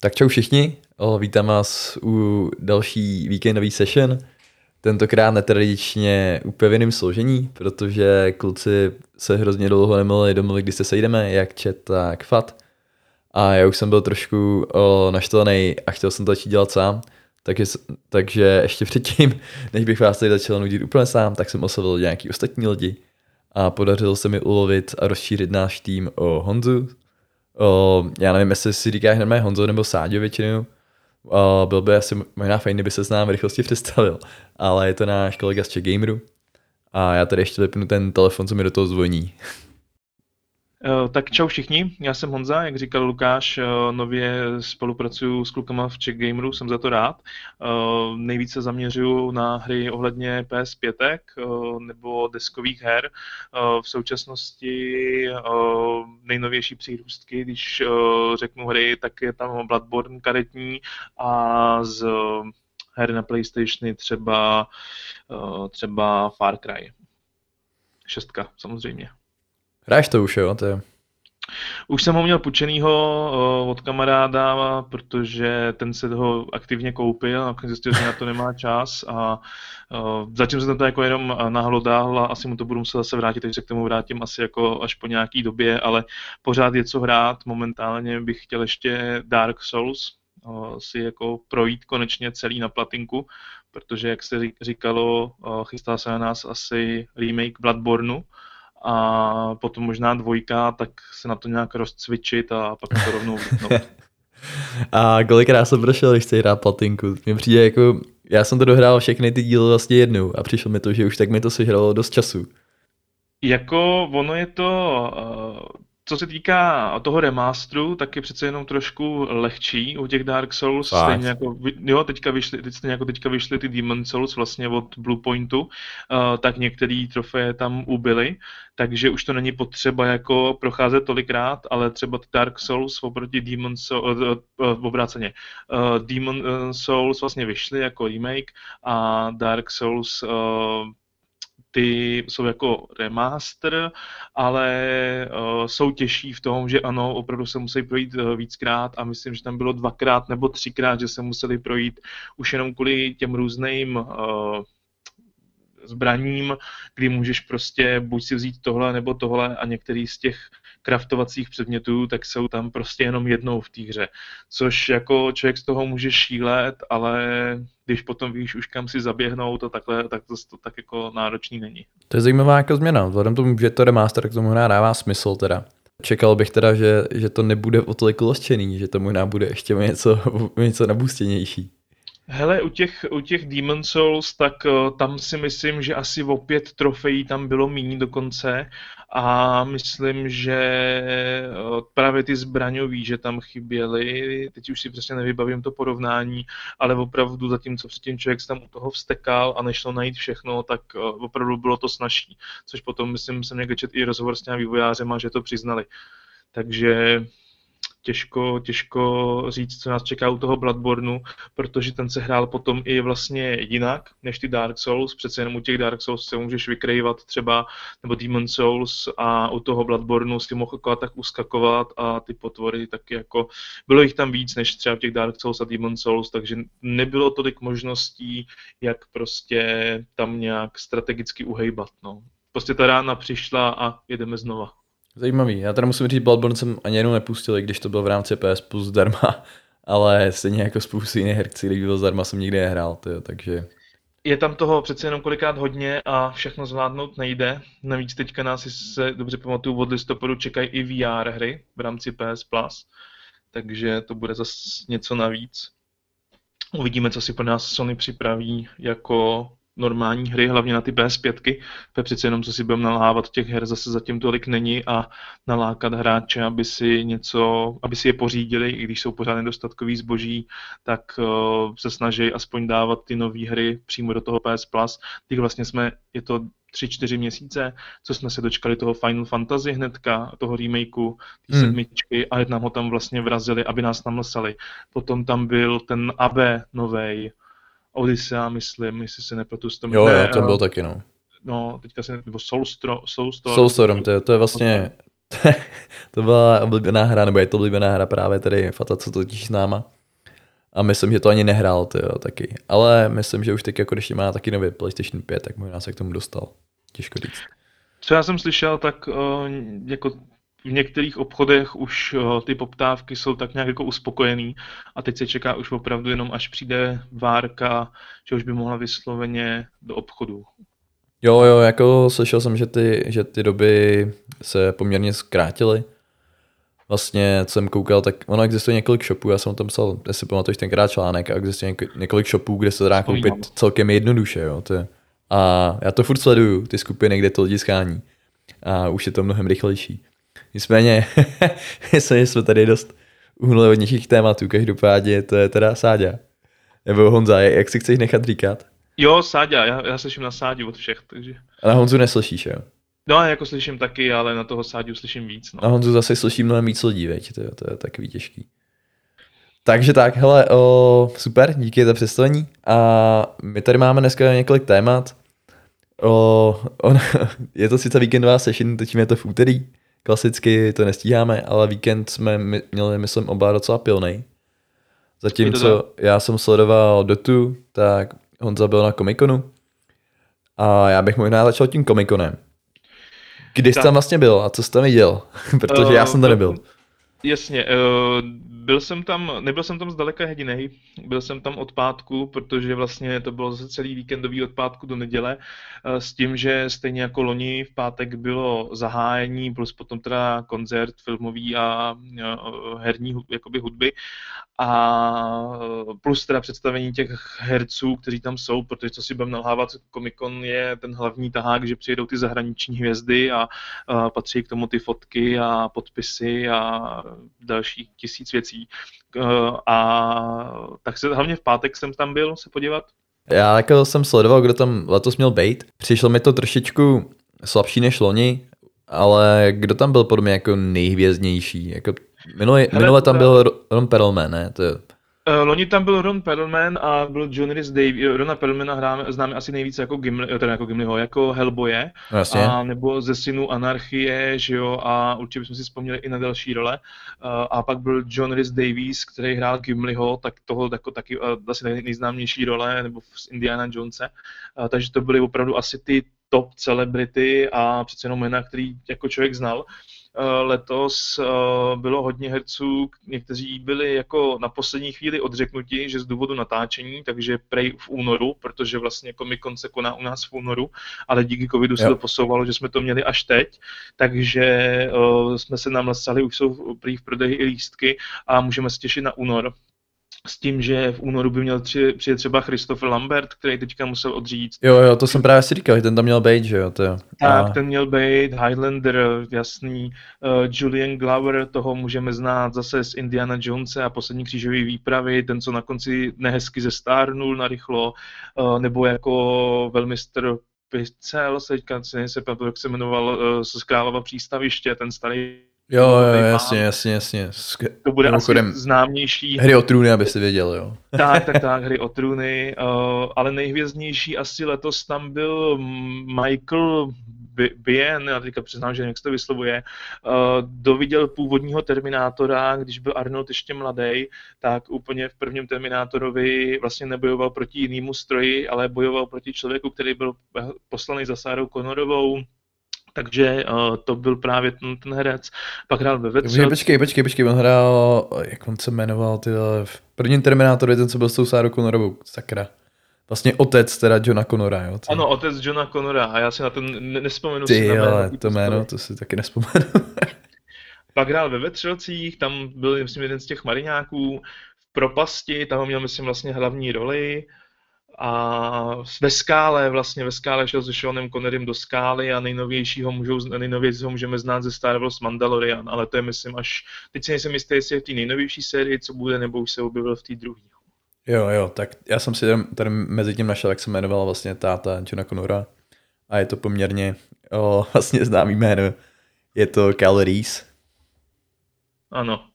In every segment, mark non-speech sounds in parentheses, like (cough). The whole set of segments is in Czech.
Tak čau všichni, vítám vás u další víkendový session. Tentokrát netradičně úplně složení, protože kluci se hrozně dlouho nemohli domluvit, kdy se sejdeme, jak čet, tak fat. A já už jsem byl trošku naštvaný a chtěl jsem to začít dělat sám. Takže, takže ještě předtím, (laughs) než bych vás tady začal nudit úplně sám, tak jsem oslovil nějaký ostatní lidi a podařilo se mi ulovit a rozšířit náš tým o Honzu, O, já nevím, jestli si říkáš normálně Honzo nebo Sáďo většinou. O, byl by asi možná fajn, kdyby se s námi rychlosti představil, ale je to náš kolega z Czech Gameru. A já tady ještě vypnu ten telefon, co mi do toho zvoní. Eh, tak čau všichni, já jsem Honza, jak říkal Lukáš, eh, nově spolupracuju s klukama v Czech Gameru, jsem za to rád. Eh, nejvíce zaměřuju na hry ohledně PS5 nebo deskových her. V současnosti nejnovější přírůstky, když řeknu hry, tak je tam Bloodborne karetní a z her na PlayStationy třeba, třeba Far Cry. Šestka, samozřejmě. Hráš to už, jo? To je... Už jsem ho měl půjčenýho od kamaráda, protože ten se toho aktivně koupil a zjistil, že na to nemá čas a zatím jsem to jako jenom nahlodal a asi mu to budu muset zase vrátit, takže se k tomu vrátím asi jako až po nějaký době, ale pořád je co hrát. Momentálně bych chtěl ještě Dark Souls si jako projít konečně celý na platinku, protože jak se říkalo, chystá se na nás asi remake Bloodborneu, a potom možná dvojka, tak se na to nějak rozcvičit a pak to rovnou (laughs) a kolikrát jsem prošel, když chci hrát platinku? Mně přijde jako, já jsem to dohrál všechny ty díly vlastně jednou a přišlo mi to, že už tak mi to sežralo dost času. Jako ono je to, uh, co se týká toho remasteru, tak je přece jenom trošku lehčí u těch Dark Souls. Fakt. Stejně jako, jo, teďka vyšly, teď stejně jako teďka vyšly ty Demon Souls vlastně od Bluepointu, uh, tak některé trofeje tam ubyly, takže už to není potřeba jako procházet tolikrát, ale třeba ty Dark Souls oproti Demon Souls, uh, uh, obráceně, uh, Demon Souls vlastně vyšly jako remake a Dark Souls uh, ty jsou jako remaster, ale uh, jsou těžší v tom, že ano, opravdu se musí projít uh, víckrát a myslím, že tam bylo dvakrát nebo třikrát, že se museli projít už jenom kvůli těm různým uh, zbraním, kdy můžeš prostě buď si vzít tohle nebo tohle a některý z těch kraftovacích předmětů, tak jsou tam prostě jenom jednou v té hře. Což jako člověk z toho může šílet, ale když potom víš už kam si zaběhnout a takhle, tak to, to tak jako náročný není. To je zajímavá jako změna. Vzhledem tomu, že to remaster k tomu dává smysl teda. Čekal bych teda, že, že to nebude o tolik loštěný, že to možná bude ještě něco, něco nabůstěnější. Hele, u těch, u těch Demon Souls, tak uh, tam si myslím, že asi o pět trofejí tam bylo méně dokonce a myslím, že uh, právě ty zbraňový, že tam chyběly, teď už si přesně nevybavím to porovnání, ale opravdu zatímco předtím člověk se tam u toho vstekal a nešlo najít všechno, tak uh, opravdu bylo to snažší, což potom, myslím, jsem někde čet i rozhovor s těmi vývojářema, že to přiznali. Takže těžko, těžko říct, co nás čeká u toho Bloodborneu, protože ten se hrál potom i vlastně jinak než ty Dark Souls. Přece jenom u těch Dark Souls se můžeš vykrývat třeba, nebo Demon Souls a u toho Bloodborneu si mohl jako tak uskakovat a ty potvory taky jako, bylo jich tam víc než třeba v těch Dark Souls a Demon Souls, takže nebylo tolik možností, jak prostě tam nějak strategicky uhejbat. No. Prostě ta rána přišla a jedeme znova. Zajímavý. Já teda musím říct, Bloodborne jsem ani jednou nepustil, i když to bylo v rámci PS Plus zdarma, (laughs) ale stejně jako spoustu jiných her, který byl zdarma, jsem nikdy nehrál, tyjo, takže... Je tam toho přece jenom kolikrát hodně a všechno zvládnout nejde. Navíc teďka nás, si se dobře pamatuju, od listopadu čekají i VR hry v rámci PS Plus, takže to bude zase něco navíc. Uvidíme, co si pro nás Sony připraví jako normální hry, hlavně na ty PS5, to přece jenom, co si budeme nalávat těch her, zase zatím tolik není a nalákat hráče, aby si něco, aby si je pořídili, i když jsou pořád nedostatkový zboží, tak uh, se snaží aspoň dávat ty nové hry přímo do toho PS Plus. Teď vlastně jsme, je to tři, čtyři měsíce, co jsme se dočkali toho Final Fantasy hnedka, toho remakeu, té hmm. sedmičky a nám ho tam vlastně vrazili, aby nás tam lsali. Potom tam byl ten AB novej, Odyssea, myslím, jestli se nepletu. To jo, jo, to byl taky, no. No, teďka se, nebo Soulstro, Soulstorm. Soulstorm, to je, to je vlastně (laughs) to byla oblíbená hra, nebo je to oblíbená hra právě tady Fata, co totiž s náma. A myslím, že to ani nehrál, ty jo, taky. Ale myslím, že už teď jako když má taky nový PlayStation 5, tak možná se k tomu dostal. Těžko říct. Co já jsem slyšel, tak uh, jako v některých obchodech už uh, ty poptávky jsou tak nějak jako uspokojený a teď se čeká už opravdu jenom, až přijde várka, že už by mohla vysloveně do obchodu. Jo, jo, jako slyšel jsem, že ty, že ty doby se poměrně zkrátily. Vlastně, co jsem koukal, tak ono existuje několik shopů, já jsem tam psal, jestli pamatuješ tenkrát článek, a existuje několik shopů, kde se dá koupit celkem jednoduše, jo. To je. A já to furt sleduju, ty skupiny, kde to lidi schání. A už je to mnohem rychlejší. Nicméně, (laughs) myslím, že jsme tady dost uhnuli od něčích tématů, každopádně to je teda Sáďa. Nebo Honza, jak si chceš nechat říkat? Jo, Sáďa, já, já slyším na Sáďu od všech, takže... A na Honzu neslyšíš, jo? No, jako slyším taky, ale na toho Sáďu slyším víc. No. Na Honzu zase slyším mnohem víc lidí, veď, to, je, to je takový těžký. Takže tak, hele, o, super, díky za představení. A my tady máme dneska několik témat. O, on, (laughs) je to sice víkendová session, točíme to v úterý, klasicky to nestíháme, ale víkend jsme měli, myslím, oba docela pilnej. Zatímco já jsem sledoval Dotu, tak Honza byl na Comiconu. A já bych možná začal tím Comiconem. Kdy jsi tam vlastně byl a co jsi tam viděl? (laughs) Protože já jsem tam nebyl. Jasně, uh, byl jsem tam, nebyl jsem tam zdaleka jediný, byl jsem tam od pátku, protože vlastně to bylo zase celý víkendový od pátku do neděle, uh, s tím, že stejně jako loni v pátek bylo zahájení, plus potom teda koncert filmový a uh, herní jakoby hudby a plus teda představení těch herců, kteří tam jsou, protože co si budeme nalhávat, Comic Con je ten hlavní tahák, že přijedou ty zahraniční hvězdy a, a patří k tomu ty fotky a podpisy a další tisíc věcí. A tak se hlavně v pátek jsem tam byl se podívat. Já jako jsem sledoval, kdo tam letos měl být. Přišlo mi to trošičku slabší než loni, ale kdo tam byl podle mě jako nejhvězdnější? Jako Minule, Hele, minule tam byl Ron Perlman, ne? To je... Uh, loni tam byl Ron Perlman a byl John Rhys Davies. Rona Perlmana hráme, známe asi nejvíce jako Gimli, eh, teda jako Gimliho, jako Hellboye. Jasně. A nebo ze synu Anarchie, že jo, a určitě bychom si vzpomněli i na další role. A pak byl John Rhys Davies, který hrál Gimliho, tak toho jako taky asi nejznámější role, nebo z Indiana Jonese. Takže to byly opravdu asi ty top celebrity a přece jenom jména, který jako člověk znal. Uh, Eh, letos eh, bylo hodně herců, někteří byli jako na poslední chvíli odřeknuti, že z důvodu natáčení, takže prej v únoru, protože vlastně Comic Con se koná u nás v únoru, ale díky covidu se to posouvalo, že jsme to měli až teď, takže uh, jsme se nám už jsou prý v prodeji i lístky a můžeme se těšit na únor s tím, že v únoru by měl tři, přijet třeba Christopher Lambert, který teďka musel odříct. Jo, jo, to jsem právě si říkal, že ten tam měl být, že jo, to jo. Tak, a... ten měl být, Highlander, jasný, uh, Julian Glover, toho můžeme znát zase z Indiana Jonese a poslední křížové výpravy, ten, co na konci nehezky ze Starnul narychlo, uh, nebo jako velmistr Picel, se teďka se, jak se jmenoval, uh, z Králova přístaviště, ten starý Jo, jo, jasně, jasně, jasně. To bude asi známější. Hry o trůny, abyste věděl, jo. Tak, tak, (laughs) tak, hry o trůny, uh, ale nejhvězdnější asi letos tam byl Michael Bien, já teďka přiznám, že jak se to vyslovuje, uh, doviděl původního Terminátora, když byl Arnold ještě mladý, tak úplně v prvním Terminátorovi vlastně nebojoval proti jinému stroji, ale bojoval proti člověku, který byl poslaný za Sárou Connorovou, takže uh, to byl právě ten, ten herec. Pak hrál ve Vetřel. Počkej, počkej, počkej, on hrál, jak on se jmenoval, ty v prvním Terminátoru, ten, co byl s tou Sárou Connorovou, sakra. Vlastně otec teda Johna Connora, jo? Co? Ano, otec Johna Connora a já si na ten nespomenu Ty, si na ale to jméno, to si taky nespomenu. (laughs) Pak hrál ve Vetřelcích, tam byl, myslím, jeden z těch mariňáků. V Propasti, tam měl, myslím, vlastně hlavní roli a ve skále, vlastně ve skále šel se Seanem Connerym do skály a nejnovějšího, můžou, nejnovějšího můžeme znát ze Star Wars Mandalorian, ale to je myslím až, teď si nejsem jistý, jestli je v té nejnovější sérii, co bude, nebo už se objevil v té druhé. Jo, jo, tak já jsem si tady mezi tím našel, jak se jmenovala vlastně táta Johna Connora a je to poměrně o, (laughs) vlastně známý jméno. Je to Cal Reese. Ano,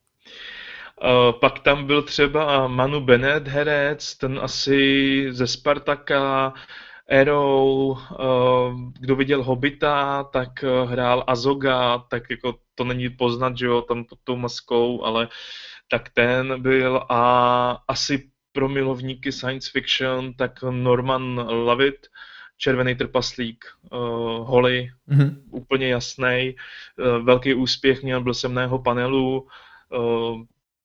pak tam byl třeba Manu Bennett herec, ten asi ze Spartaka, Arrow, kdo viděl Hobita, tak hrál Azoga, tak jako to není poznat, že jo, tam pod tou maskou, ale tak ten byl a asi pro milovníky science fiction, tak Norman Lovett, Červený trpaslík, uh, Holly, mm-hmm. úplně jasný, uh, velký úspěch měl, byl jsem na jeho panelu, uh,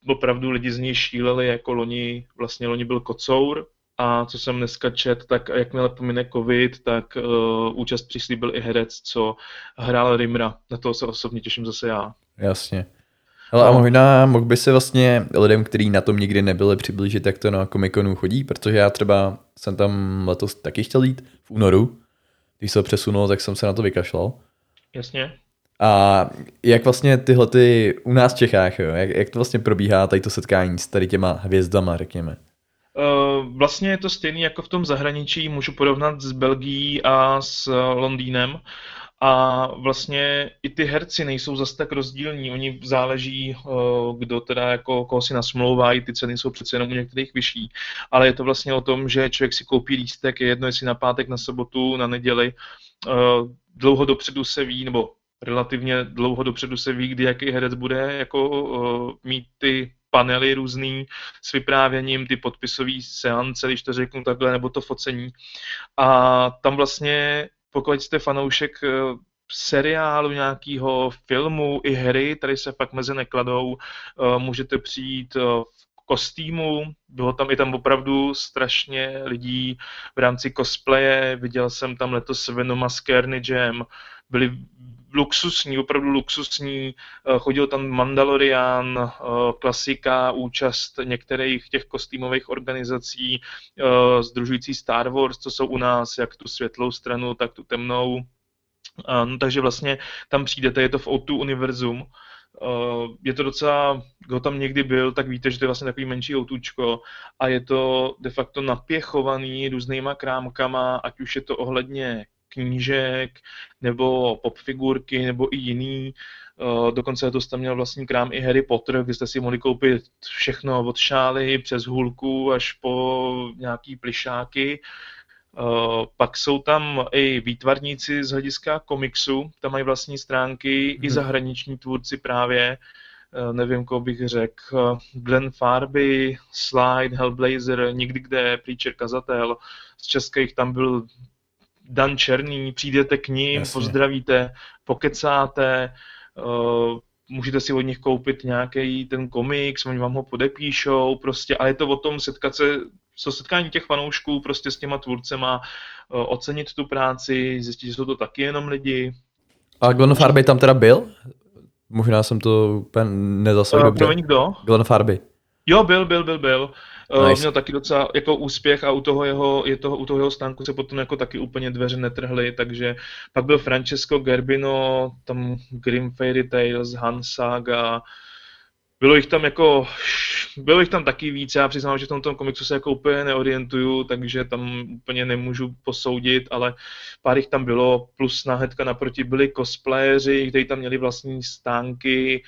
opravdu lidi z něj šíleli, jako loni, vlastně loni byl kocour, a co jsem dneska čet, tak jakmile pomine covid, tak uh, účast přislíbil i herec, co hrál Rimra. Na to se osobně těším zase já. Jasně. Ale no. a možná mohl by se vlastně lidem, kteří na tom nikdy nebyli, přiblížit, jak to na Comic-Conu chodí, protože já třeba jsem tam letos taky chtěl jít v únoru. Když se přesunul, tak jsem se na to vykašlal. Jasně. A jak vlastně tyhle ty u nás v Čechách, jo, jak, jak to vlastně probíhá tady to setkání s tady těma hvězdama, řekněme? Uh, vlastně je to stejný jako v tom zahraničí, můžu porovnat s Belgií a s Londýnem. A vlastně i ty herci nejsou zase tak rozdílní, oni záleží, eh, kdo teda jako koho si nasmlouvají, ty ceny jsou přece jenom u některých vyšší, ale je to vlastně o tom, že člověk si koupí lístek, je jedno jestli na pátek, na sobotu, na neděli, eh, dlouho dopředu se ví, nebo relativně dlouho dopředu se ví, kdy jaký herec bude jako eh, mít ty panely různý s vyprávěním, ty podpisové seance, když to řeknu takhle, nebo to focení. A tam vlastně pokud jste fanoušek eh, seriálu, nějakého filmu i hry, tady se fakt mezi nekladou, eh, můžete přijít eh, v kostýmu, bylo tam i tam opravdu strašně lidí v rámci cosplaye, viděl jsem tam letos Venoma s Carnagem, byli luxusní, opravdu luxusní, chodil tam Mandalorian, klasika, účast některých těch kostýmových organizací združující Star Wars, co jsou u nás, jak tu světlou stranu, tak tu temnou. No, takže vlastně tam přijdete, je to v O2 univerzum, je to docela, kdo tam někdy byl, tak víte, že to je vlastně takový menší autůčko a je to de facto napěchovaný různýma krámkama, ať už je to ohledně knížek, nebo popfigurky, nebo i jiný. Uh, dokonce to tam měl vlastní krám i Harry Potter, kde jste si mohli koupit všechno od šály přes hůlku až po nějaký plišáky. Uh, pak jsou tam i výtvarníci z hlediska komiksu, tam mají vlastní stránky, hmm. i mhm. zahraniční tvůrci právě, uh, nevím, koho bych řekl, Glenn Farby, Slide, Hellblazer, nikdy kde, Preacher Kazatel, z českých tam byl Dan Černý, přijdete k ním, Jasně. pozdravíte, pokecáte, uh, můžete si od nich koupit nějaký ten komiks, oni vám ho podepíšou, prostě, ale je to o tom setkat se, co setkání těch fanoušků prostě s těma tvůrcema, uh, ocenit tu práci, zjistit, že jsou to taky jenom lidi. A Glenn Farby tam teda byl? Možná jsem to úplně nezasadil uh, dobře. kdo? Glenn Farby. Jo, byl, byl, byl, byl. Eh, nice. Měl taky docela jako úspěch a u toho jeho, je toho, u toho jeho stánku se potom jako taky úplně dveře netrhly, takže pak byl Francesco Gerbino, tam Grim Fairy Tales, Hansaga, bylo jich tam jako, bylo jich tam taky víc, já přiznám, že v tomto komiksu se jako úplně neorientuju, takže tam úplně nemůžu posoudit, ale pár jich tam bylo, plus hnedka naproti byli cosplayeři, kteří tam měli vlastní stánky,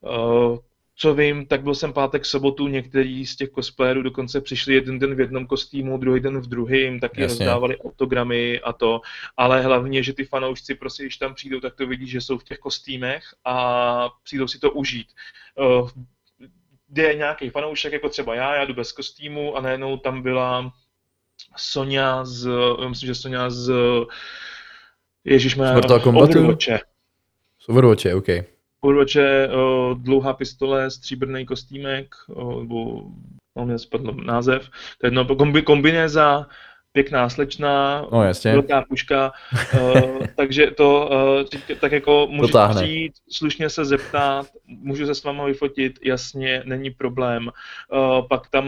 uh, co vím, tak byl jsem pátek, sobotu, některý z těch cosplayerů dokonce přišli jeden den v jednom kostýmu, druhý den v druhém, taky Jasně. rozdávali autogramy a to, ale hlavně, že ty fanoušci prostě, když tam přijdou, tak to vidí, že jsou v těch kostýmech a přijdou si to užít. Kde je nějaký fanoušek, jako třeba já, já jdu bez kostýmu a najednou tam byla Sonja z, myslím, že Sonja z Ježíš má Overwatche. Z Overwatche, OK. Overwatche uh, dlouhá pistole, stříbrný kostýmek, uh, nebo mám mě spadl název, to je jedno, kombi, kombinéza, pěkná slečna, no, jasně. velká puška, uh, takže to uh, tak jako můžu přijít, slušně se zeptat, můžu se s váma vyfotit, jasně, není problém. Uh, pak tam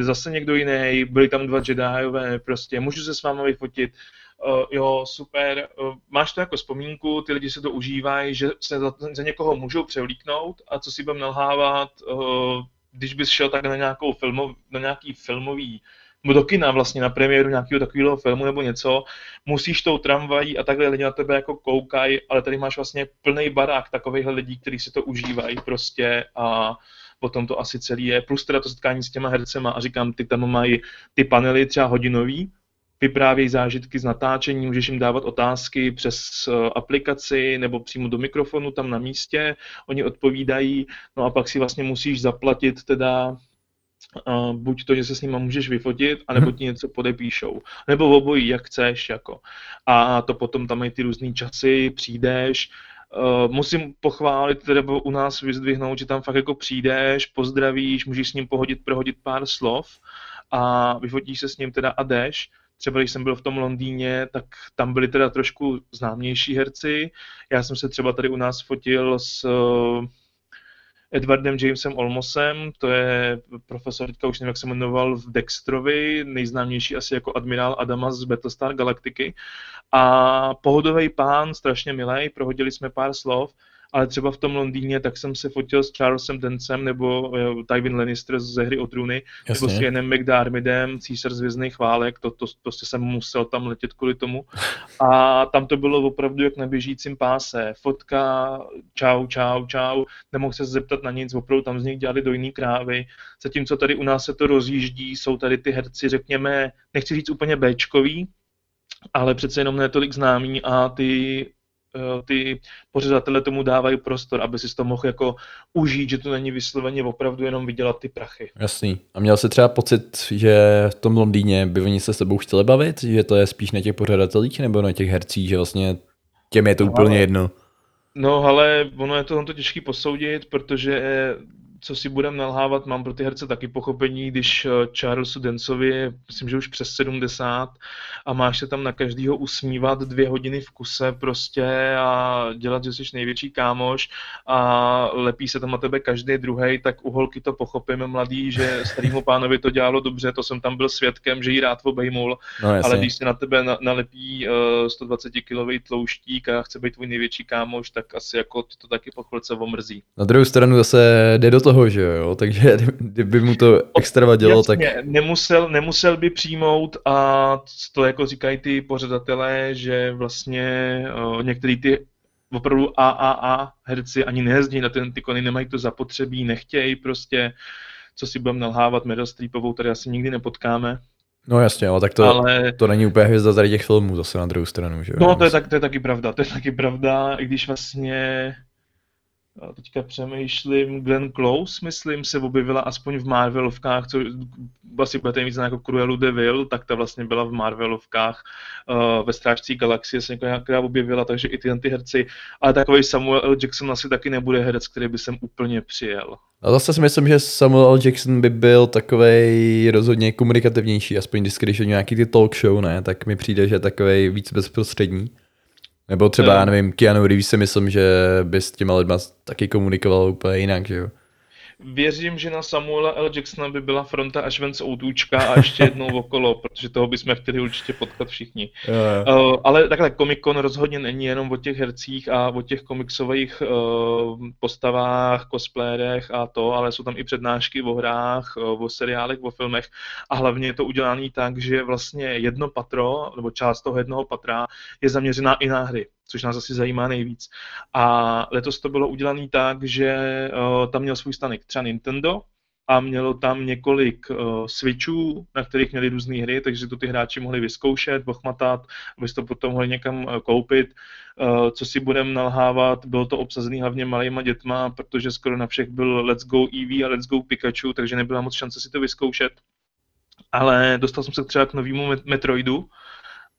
zase někdo jiný, byli tam dva Jediové, prostě můžu se s váma vyfotit, jo, super, uh, máš to jako vzpomínku, ty lidi se to užívají, že se za, za někoho můžou převlíknout a co si budeme nalhávat, uh, když bys šel tak na, nějakou filmov, na nějaký filmový nebo do kina vlastně na premiéru nějakého takového filmu nebo něco, musíš tou tramvají a takhle lidi na tebe jako koukají, ale tady máš vlastně plný barák takových lidí, kteří si to užívají prostě a potom to asi celý je, plus teda to setkání s těma hercema a říkám, ty tam mají ty panely třeba hodinový, vyprávějí zážitky z natáčení, můžeš jim dávat otázky přes eh, aplikaci nebo přímo do mikrofonu tam na místě, oni odpovídají, no a pak si vlastně musíš zaplatit teda Uh, buď to, že se s nima můžeš vyfotit, anebo mhm. ti něco podepíšou. Nebo obojí, jak chceš. Jako. A to potom tam mají ty různé časy, přijdeš, Uh, musím pochválit, nebo u nás vyzdvihnout, že tam fakt jako přijdeš, pozdravíš, můžeš s ním pohodit, prohodit pár slov a vyfotíš se s ním teda a jdeš. Třeba když jsem byl v tom Londýně, tak tam byli teda trošku známější herci. Já jsem se třeba tady u nás fotil s uh, Edwardem Jamesem Olmosem, to je profesor, teďka už nevím, jak se jmenoval v Dextrovi, nejznámější asi jako admirál Adamas z Battlestar Galactiky. A pohodový pán, strašně milý, prohodili jsme pár slov ale třeba v tom Londýně, tak jsem se fotil s Charlesem Dancem nebo uh, Tywin Lannister ze hry o trůny, nebo s Janem McDarmidem, císař zvězdných válek, to, to prostě jsem musel tam letět kvůli tomu. A tam to bylo opravdu jak na běžícím páse. Fotka, čau, čau, čau, nemohl se zeptat na nic, opravdu tam z nich dělali dojný krávy. Zatímco tady u nás se to rozjíždí, jsou tady ty herci, řekněme, nechci říct úplně Bčkový, ale přece jenom ne tolik známý a ty ty pořadatelé tomu dávají prostor, aby si to mohl jako užít, že to není vysloveně opravdu jenom vydělat ty prachy. Jasný. A měl jsi třeba pocit, že v tom Londýně by oni se s tebou chtěli bavit, že to je spíš na těch pořadatelích nebo na těch hercích, že vlastně těm je to no, úplně ale... jedno? No, ale ono je to, to těžký posoudit, protože co si budeme nalhávat, mám pro ty herce taky pochopení, když eh, Charlesu Dencovi je, myslím, že už přes 70 a máš se tam na každýho usmívat dvě hodiny v kuse prostě a dělat, že jsi největší kámoš a lepí se tam na tebe každý druhý, tak u holky to pochopíme mladý, že starýmu pánovi to dělalo dobře, to jsem tam byl svědkem, že jí rád obejmul, no, ale když se na tebe na, nalepí uh, 120 kilový tlouštík a chce být tvůj největší kámoš, tak asi jako to, to taky po chvilce omrzí. Na druhou stranu zase jde do toho toho, že jo, takže (laughs) kdyby mu to extra vadilo, tak... nemusel, nemusel by přijmout a to jako říkají ty pořadatelé, že vlastně uh, některý ty opravdu AAA herci ani nejezdí na ten kony, nemají to zapotřebí, nechtějí prostě, co si budeme nalhávat, Meryl Streepovou tady asi nikdy nepotkáme. No jasně, ale tak to, ale... to není úplně hvězda tady těch filmů zase na druhou stranu, že jo? No to je, tak, to je taky pravda, to je taky pravda, i když vlastně teďka přemýšlím, Glenn Close, myslím, se objevila aspoň v Marvelovkách, co asi budete mít jako Cruelu de Vil, tak ta vlastně byla v Marvelovkách uh, ve Strážcí galaxie se nějaká objevila, takže i ty, ty herci, ale takový Samuel L. Jackson asi taky nebude herec, který by sem úplně přijel. A zase si myslím, že Samuel. Jackson by byl takový rozhodně komunikativnější, aspoň když nějaký ty talk show, ne, tak mi přijde, že takový víc bezprostřední. Nebo třeba, já nevím, Keanu Reeves si myslím, že by s těma lidma taky komunikoval úplně jinak, že jo. Věřím, že na Samuela L. Jacksona by byla fronta až ven z Outůčka a ještě (laughs) jednou okolo, protože toho bychom chtěli určitě potkat všichni. Jo. Uh, ale takhle Comic Con rozhodně není jenom o těch hercích a o těch komiksových uh, postavách, cosplayerech a to, ale jsou tam i přednášky o hrách, uh, o seriálech, o filmech a hlavně je to udělané tak, že vlastně jedno patro, nebo část toho jednoho patra je zaměřená i na hry což nás asi zajímá nejvíc. A letos to bylo udělané tak, že uh, tam měl svůj stanek třeba Nintendo a mělo tam několik uh, switchů, na kterých měli různé hry, takže to ty hráči mohli vyzkoušet, bochmatat, aby to potom mohli někam uh, koupit. Uh, co si budeme nalhávat, bylo to obsazené hlavně malýma dětma, protože skoro na všech byl Let's Go Eevee a Let's Go Pikachu, takže nebyla moc šance si to vyzkoušet. Ale dostal jsem se třeba k novému Metroidu,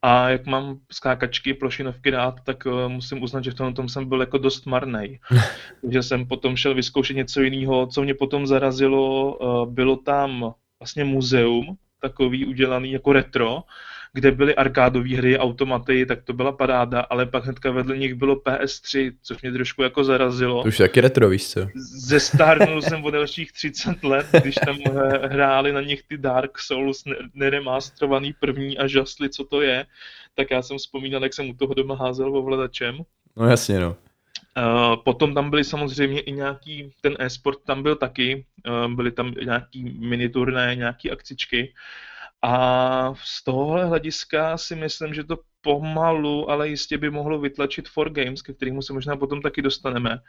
a jak mám skákačky, plošinovky rád, tak uh, musím uznat, že v tom, tom jsem byl jako dost marný. Takže (laughs) jsem potom šel vyzkoušet něco jiného. Co mě potom zarazilo, uh, bylo tam vlastně muzeum, takový udělaný jako retro, kde byly arkádové hry, automaty, tak to byla paráda, ale pak hnedka vedle nich bylo PS3, což mě trošku jako zarazilo. To už taky retro, víš co? Zestárnul (laughs) jsem o dalších 30 let, když tam hráli na nich ty Dark Souls neremastrovaný první a žasli, co to je, tak já jsem vzpomínal, jak jsem u toho doma házel ovladačem. No jasně, no. Uh, potom tam byly samozřejmě i nějaký, ten e-sport tam byl taky, uh, byly tam nějaký miniturné, nějaký akcičky. A z tohohle hlediska si myslím, že to pomalu, ale jistě by mohlo vytlačit for games, ke kterým se možná potom taky dostaneme.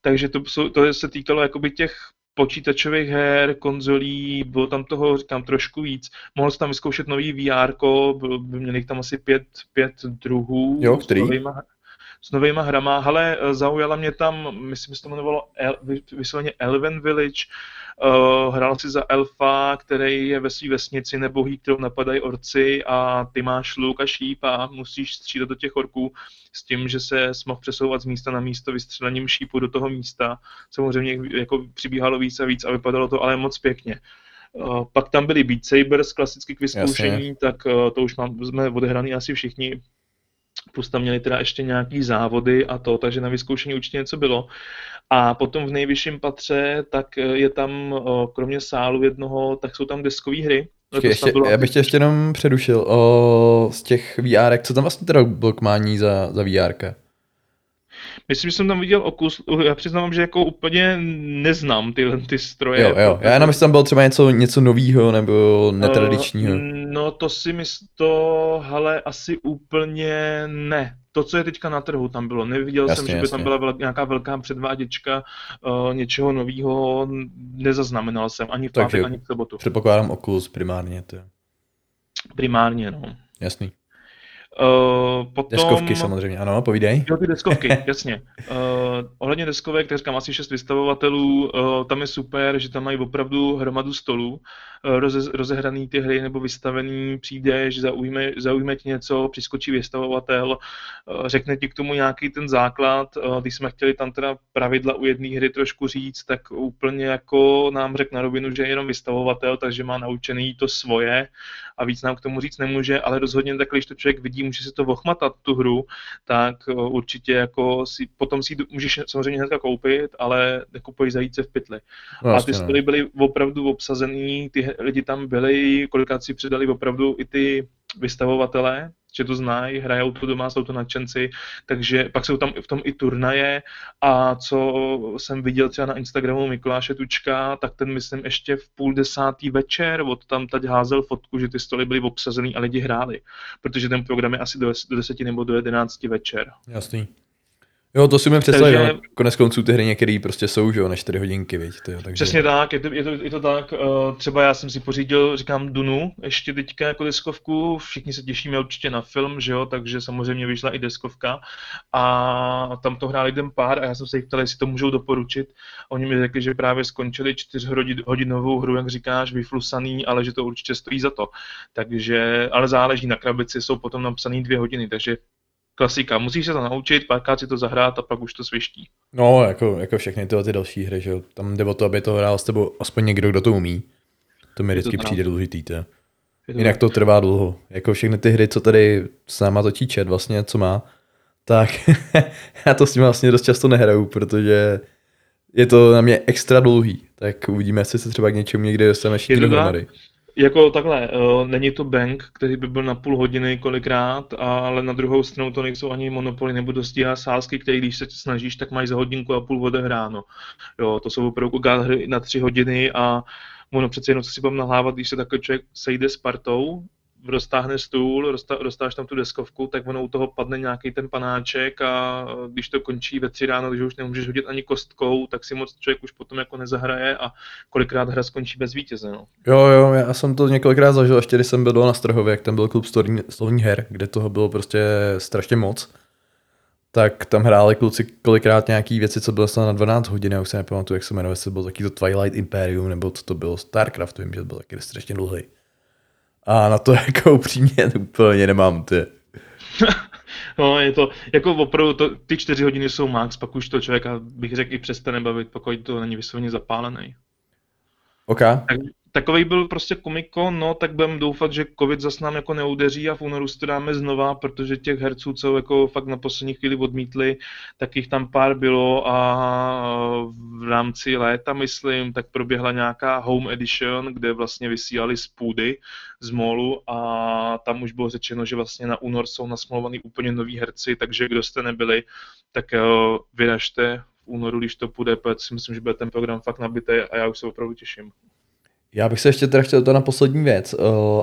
Takže to, to se týkalo jakoby těch počítačových her, konzolí, bylo tam toho, říkám, trošku víc. Mohl jsem tam vyzkoušet nový VR, měli tam asi pět, pět druhů. Jo, který? Novýma, s novýma hrama, ale zaujala mě tam, myslím, že se to jmenovalo El, vysloveně Elven Village, Uh, hrál si za elfa, který je ve své vesnici nebohý, kterou napadají orci a ty máš luk a šíp a musíš střídat do těch orků s tím, že se mohl přesouvat z místa na místo vystřelením šípu do toho místa. Samozřejmě jako přibíhalo víc a víc a vypadalo to ale moc pěkně. Uh, pak tam byly Beat Sabers klasicky k vyzkoušení, tak uh, to už mám, jsme odehraný asi všichni plus tam měli teda ještě nějaký závody a to, takže na vyzkoušení určitě něco bylo. A potom v nejvyšším patře, tak je tam, kromě sálu jednoho, tak jsou tam deskové hry. ještě, bylo... Já bych tě ještě jenom předušil o, z těch VR, co tam vlastně teda bylo k mání za, za VR? Myslím, že jsem tam viděl okus, já přiznám, že jako úplně neznám tyhle ty stroje. Jo, jo, já jenom, jestli tam bylo třeba něco, něco novýho nebo netradičního. Uh, no to si myslím, to, hele, asi úplně ne. To, co je teďka na trhu, tam bylo. Neviděl jasně, jsem, že by jasně. tam byla nějaká velká předváděčka uh, něčeho nového. Nezaznamenal jsem ani v pátek, ani v sobotu. Předpokládám Oculus primárně. To. Primárně, no. Jasný. Uh, potom... Deskovky samozřejmě, ano, povídej. Jo, ty deskovky, (laughs) jasně. Uh, ohledně deskovek, tak říkám asi šest vystavovatelů, uh, tam je super, že tam mají opravdu hromadu stolů, uh, roze, rozehraný ty hry nebo vystavený, přijdeš, zaujme, zaujme ti něco, přiskočí vystavovatel, uh, řekne ti k tomu nějaký ten základ, uh, když jsme chtěli tam teda pravidla u jedné hry trošku říct, tak úplně jako nám řekl na rovinu, že je jenom vystavovatel, takže má naučený to svoje a víc nám k tomu říct nemůže, ale rozhodně takhle, když to člověk vidí, může se to vochmatat, tu hru, tak eh, určitě jako si, potom si můžeš samozřejmě hnedka koupit, ale nekupuješ zajíce v pytli. No, a ty stoly no. byly opravdu obsazený, ty lidi tam byli, kolikrát si přidali opravdu i ty vystavovatelé, že to znají, hrajou to doma, jsou to nadšenci, takže pak jsou tam v tom i turnaje a co jsem viděl třeba na Instagramu Mikuláše Tučka, tak ten myslím ještě v půl desátý večer, od tam teď házel fotku, že ty stoly byly obsazený a lidi hráli, protože ten program je asi do, do deseti nebo do jedenácti večer. Jasný. Jo, to si mi představit, takže... konec konců ty hry některé prostě jsou, že jo, na 4 hodinky, viď, tyjo, takže... Přesně tak, je to, je to, je to tak, uh, třeba já jsem si pořídil, říkám Dunu, ještě teďka jako deskovku, všichni se těšíme určitě na film, že jo, takže samozřejmě vyšla i deskovka a tam to hráli jeden pár a já jsem se jich ptal, jestli to můžou doporučit. Oni mi řekli, že právě skončili čtyřhodinovou hru, jak říkáš, vyflusaný, ale že to určitě stojí za to. Takže, ale záleží na krabici, jsou potom napsané dvě hodiny, takže klasika. Musíš se to naučit, párkrát si to zahrát a pak už to sviští. No, jako, jako všechny tyhle ty další hry, že jo. Tam jde o to, aby to hrál s tebou aspoň někdo, kdo to umí. To mi vždycky to přijde důležitý, to. Jinak to trvá dlouho. Jako všechny ty hry, co tady s náma točí chat, vlastně, co má, tak (laughs) já to s ním vlastně dost často nehraju, protože je to na mě extra dlouhý. Tak uvidíme, jestli se třeba k něčemu někdy dostaneme ještě dohromady. Jako takhle, uh, není to bank, který by byl na půl hodiny kolikrát, ale na druhou stranu to nejsou ani monopoly nebo dostíhá sázky, které když se snažíš, tak mají za hodinku a půl odehráno. Jo, to jsou opravdu hry na tři hodiny a ono přece jenom co si budeme nahlávat, když se takový člověk sejde s partou, roztáhne stůl, roztá, roztáš tam tu deskovku, tak ono u toho padne nějaký ten panáček a když to končí ve tři ráno, když už nemůžeš hodit ani kostkou, tak si moc člověk už potom jako nezahraje a kolikrát hra skončí bez vítěze. No. Jo, jo, já jsem to několikrát zažil, ještě když jsem byl na Strhově, jak tam byl klub slovní her, kde toho bylo prostě strašně moc tak tam hráli kluci kolikrát nějaký věci, co bylo na 12 hodin, já už se nepamatuju, jak se jmenuje, jestli byl taky to Twilight Imperium, nebo co to bylo, Starcraft, vím, že byl taky strašně dlouhý. A na to (laughs) jako upřímně úplně nemám ty. (laughs) no, je to, jako opravdu, to, ty čtyři hodiny jsou max, pak už to člověka, bych řekl, i přestane bavit, pokud to není vysloveně zapálený. OK. Tak, takový byl prostě komiko, no, tak budeme doufat, že covid zas nám jako neudeří a v únoru to dáme znova, protože těch herců, co jako fakt na poslední chvíli odmítli, tak jich tam pár bylo a v rámci léta, myslím, tak proběhla nějaká home edition, kde vlastně vysílali z půdy, z molu a tam už bylo řečeno, že vlastně na únor jsou nasmluvaný úplně noví herci, takže kdo jste nebyli, tak vyražte v únoru, když to půjde, protože si myslím, že bude ten program fakt nabitý a já už se opravdu těším. Já bych se ještě teda chtěl to na poslední věc,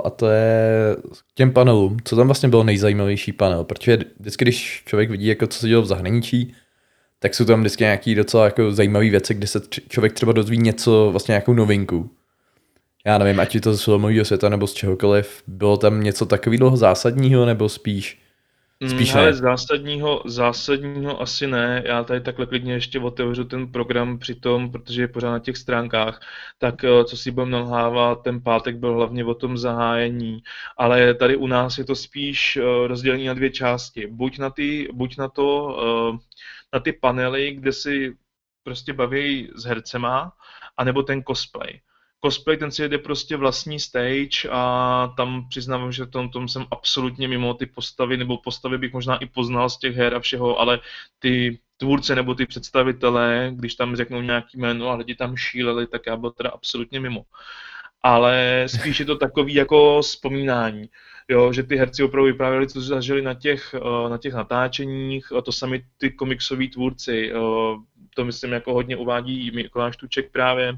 a to je k těm panelům. Co tam vlastně bylo nejzajímavější panel? Protože vždycky, když člověk vidí, jako co se dělo v zahraničí, tak jsou tam vždycky nějaký docela jako zajímavé věci, kde se člověk třeba dozví něco, vlastně nějakou novinku. Já nevím, ať je to z filmového světa nebo z čehokoliv, bylo tam něco takového zásadního, nebo spíš Spíš mm, ne. zásadního, zásadního asi ne. Já tady takhle klidně ještě otevřu ten program přitom, protože je pořád na těch stránkách. Tak eh, co si budeme nalhávat, ten pátek byl hlavně o tom zahájení, ale tady u nás je to spíš eh, rozdělení na dvě části. Buď na, ty, buď na to, eh, na ty panely, kde si prostě baví s hercema, anebo ten cosplay cosplay ten si jede prostě vlastní stage a tam přiznávám, že tom, tom jsem absolutně mimo ty postavy, nebo postavy bych možná i poznal z těch her a všeho, ale ty tvůrce nebo ty představitelé, když tam řeknou nějaký jméno a lidi tam šíleli, tak já byl teda absolutně mimo. Ale spíš je to takový jako vzpomínání. Jo, že ty herci opravdu vyprávěli, co zažili na těch, eh, na těch natáčeních, to sami ty komiksoví tvůrci, eh, to myslím jako hodně uvádí Mikuláš Tuček právě,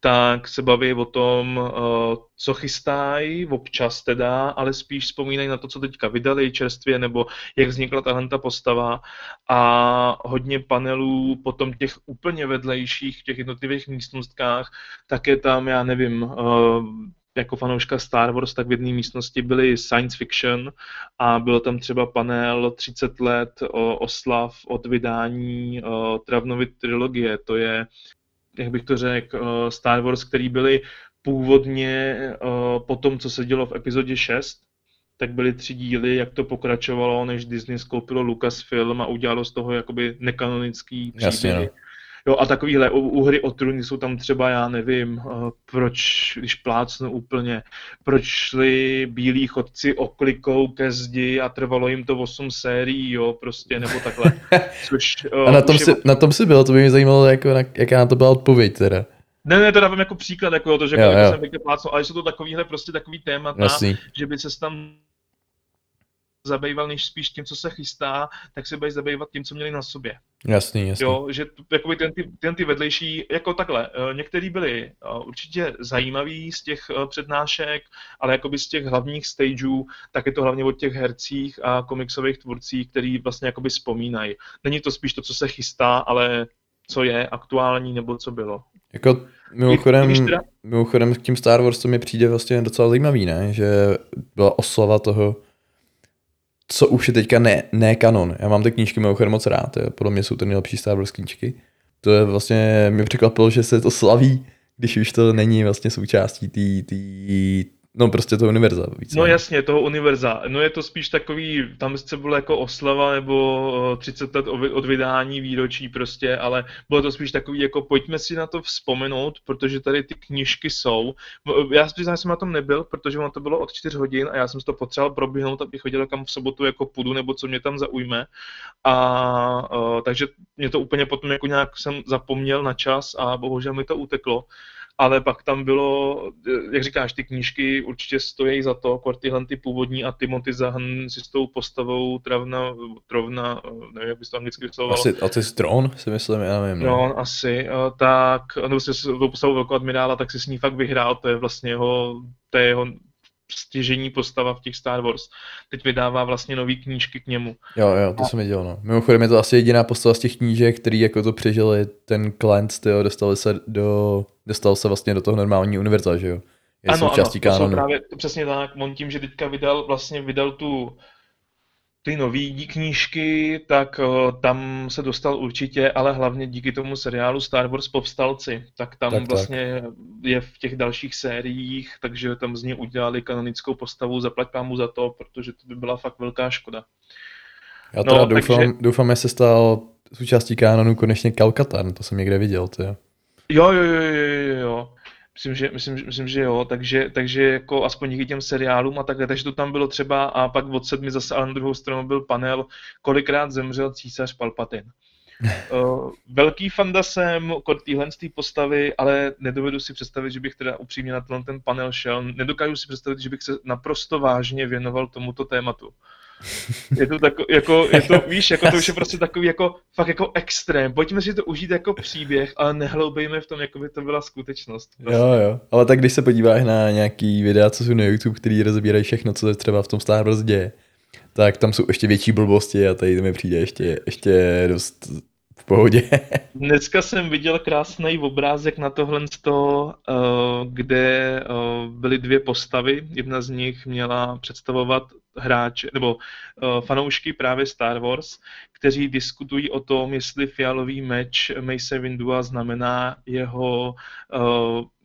tak se baví o tom, eh, co chystají, občas teda, ale spíš vzpomínají na to, co teďka vydali čerstvě, nebo jak vznikla tahle ta postava a hodně panelů potom těch úplně vedlejších, těch jednotlivých místnostkách, tak je tam, já nevím, eh, jako fanouška Star Wars, tak v jedné místnosti byly science fiction a byl tam třeba panel 30 let oslav od vydání Travnovy trilogie. To je jak bych to řekl, eh, Star Wars, který byly původně eh, po tom, co se dělo v epizodě 6, tak byly tři díly, jak to pokračovalo, než Disney skoupilo Lucasfilm a udělalo z toho jakoby nekanonický příběh. Jasně, no. Jo, a takovýhle u, u hry o trůny jsou tam třeba, já nevím, uh, proč, když plácnu úplně, proč šli bílí chodci oklikou ke zdi a trvalo jim to 8 sérií, jo, prostě, nebo takhle. (laughs) Což, uh, a na tom, si, je... na tom si bylo, to by mě zajímalo, jako, na, jaká na to byla odpověď teda. Ne, ne, to dávám jako příklad, jako to, že jo, jo. jsem plácnul, ale jsou to takovýhle prostě takový témata, Jasný. že by se tam zabýval než spíš tím, co se chystá, tak se bude zabývat tím, co měli na sobě. Jasný, jasný. Jo, že jakoby ten, ty, ten ty vedlejší, jako takhle, eh, některý byli eh, určitě zajímaví z těch eh, přednášek, ale jakoby z těch hlavních stageů, tak je to hlavně od těch hercích a komiksových tvůrcích, který vlastně jakoby vzpomínají. Není to spíš to, co se chystá, ale co je aktuální nebo co bylo. Jako mimochodem, mimochodem k tím Star Wars to mi přijde vlastně docela zajímavý, ne? Že byla oslava toho co už je teďka ne, ne kanon. Já mám ty knížky mimochodem moc rád, jo. podle mě jsou to nejlepší Star Wars knížky. To je vlastně, mě překvapilo, že se to slaví, když už to není vlastně součástí té No prostě toho univerza. Víc, no jasně, toho univerza. No je to spíš takový, tam se bylo jako oslava nebo 30 let od vydání výročí prostě, ale bylo to spíš takový jako pojďme si na to vzpomenout, protože tady ty knížky jsou. Já přiznám, že jsem na tom nebyl, protože ono to bylo od 4 hodin a já jsem si to potřeboval proběhnout, abych chodil kam v sobotu jako půdu nebo co mě tam zaujme. A uh, takže mě to úplně potom jako nějak jsem zapomněl na čas a bohužel mi to uteklo ale pak tam bylo, jak říkáš, ty knížky určitě stojí za to, kor tyhle ty původní a Timothy Zahn si s tou postavou Travna, Trovna, nevím, jak bys to anglicky vyslovoval. Asi, asi Tron si myslím, já nevím. No, no asi, tak, nebo si s tou postavou velkou admirála, tak si s ní fakt vyhrál, to je vlastně jeho, to je jeho stěžení postava v těch Star Wars. Teď vydává vlastně nový knížky k němu. Jo, jo, to a... jsem viděl, no. Mimochodem je to asi jediná postava z těch knížek, který jako to přežili, ten Clint, tyjo, dostali se do, dostal se vlastně do toho normální univerza, že jo? Je ano, ano, to jsou právě přesně tak. On tím, že teďka vydal, vlastně vydal tu ty nové knížky, tak uh, tam se dostal určitě, ale hlavně díky tomu seriálu Star Wars Povstalci, tak tam tak, vlastně tak. je v těch dalších sériích, takže tam z ní udělali kanonickou postavu, zaplať pámu za to, protože to by byla fakt velká škoda. Já teda no, doufám, takže... doufám, že se stal součástí kanonu konečně Kalkatan, to jsem někde viděl, ty. Jo, jo, jo, jo, jo. Myslím, že, myslím, myslím, že jo, takže, takže jako aspoň díky těm seriálům a takhle, takže to tam bylo třeba a pak od sedmi zase ale na druhou stranu byl panel, kolikrát zemřel císař Palpatin. uh, (laughs) velký fanda jsem téhle postavy, ale nedovedu si představit, že bych teda upřímně na ten panel šel. Nedokážu si představit, že bych se naprosto vážně věnoval tomuto tématu. Je to tak, jako, je to, víš, jako to už je prostě takový jako, fakt jako extrém. Pojďme si to užít jako příběh, ale nehloubejme v tom, jako by to byla skutečnost. Prostě. Jo, jo. Ale tak když se podíváš na nějaký videa, co jsou na YouTube, který rozbírají všechno, co se třeba v tom Star Wars děje, tak tam jsou ještě větší blbosti a tady mi přijde ještě, ještě dost pohodě. (laughs) Dneska jsem viděl krásný obrázek na tohle, eh, kde eh, byly dvě postavy. Jedna z nich měla představovat hráče nebo uh, fanoušky právě Star Wars, kteří diskutují o tom, jestli fialový meč Mace Windua znamená jeho,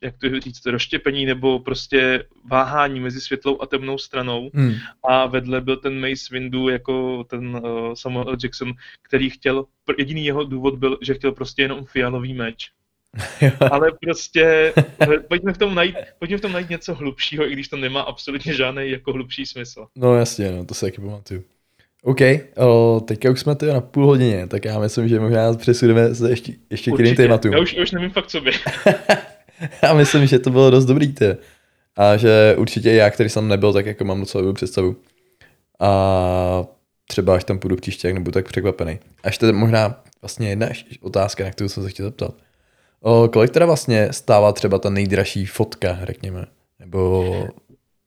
jak to říct, rozštěpení nebo prostě váhání mezi světlou a temnou stranou. Hmm. A vedle byl ten Mace Windu jako ten uh, Samuel L. Jackson, který chtěl, jediný jeho důvod byl, že chtěl prostě jenom fialový meč. (laughs) Ale prostě pojďme v, tom najít, pojďme v tom najít něco hlubšího, i když to nemá absolutně žádný jako hlubší smysl. No jasně, no, to se taky pamatuju. OK, o, teďka už jsme to na půl hodině, tak já myslím, že možná přesuneme se ještě, ještě k jiným tématům. Já už, už nevím fakt, co by. (laughs) (laughs) já myslím, že to bylo dost dobrý, ty. A že určitě já, který jsem nebyl, tak jako mám docela dobrou představu. A třeba až tam půjdu příště, jak nebudu tak překvapený. Až to možná vlastně jedna otázka, na kterou jsem se chtěl zeptat. O, kolik teda vlastně stává třeba ta nejdražší fotka, řekněme? Nebo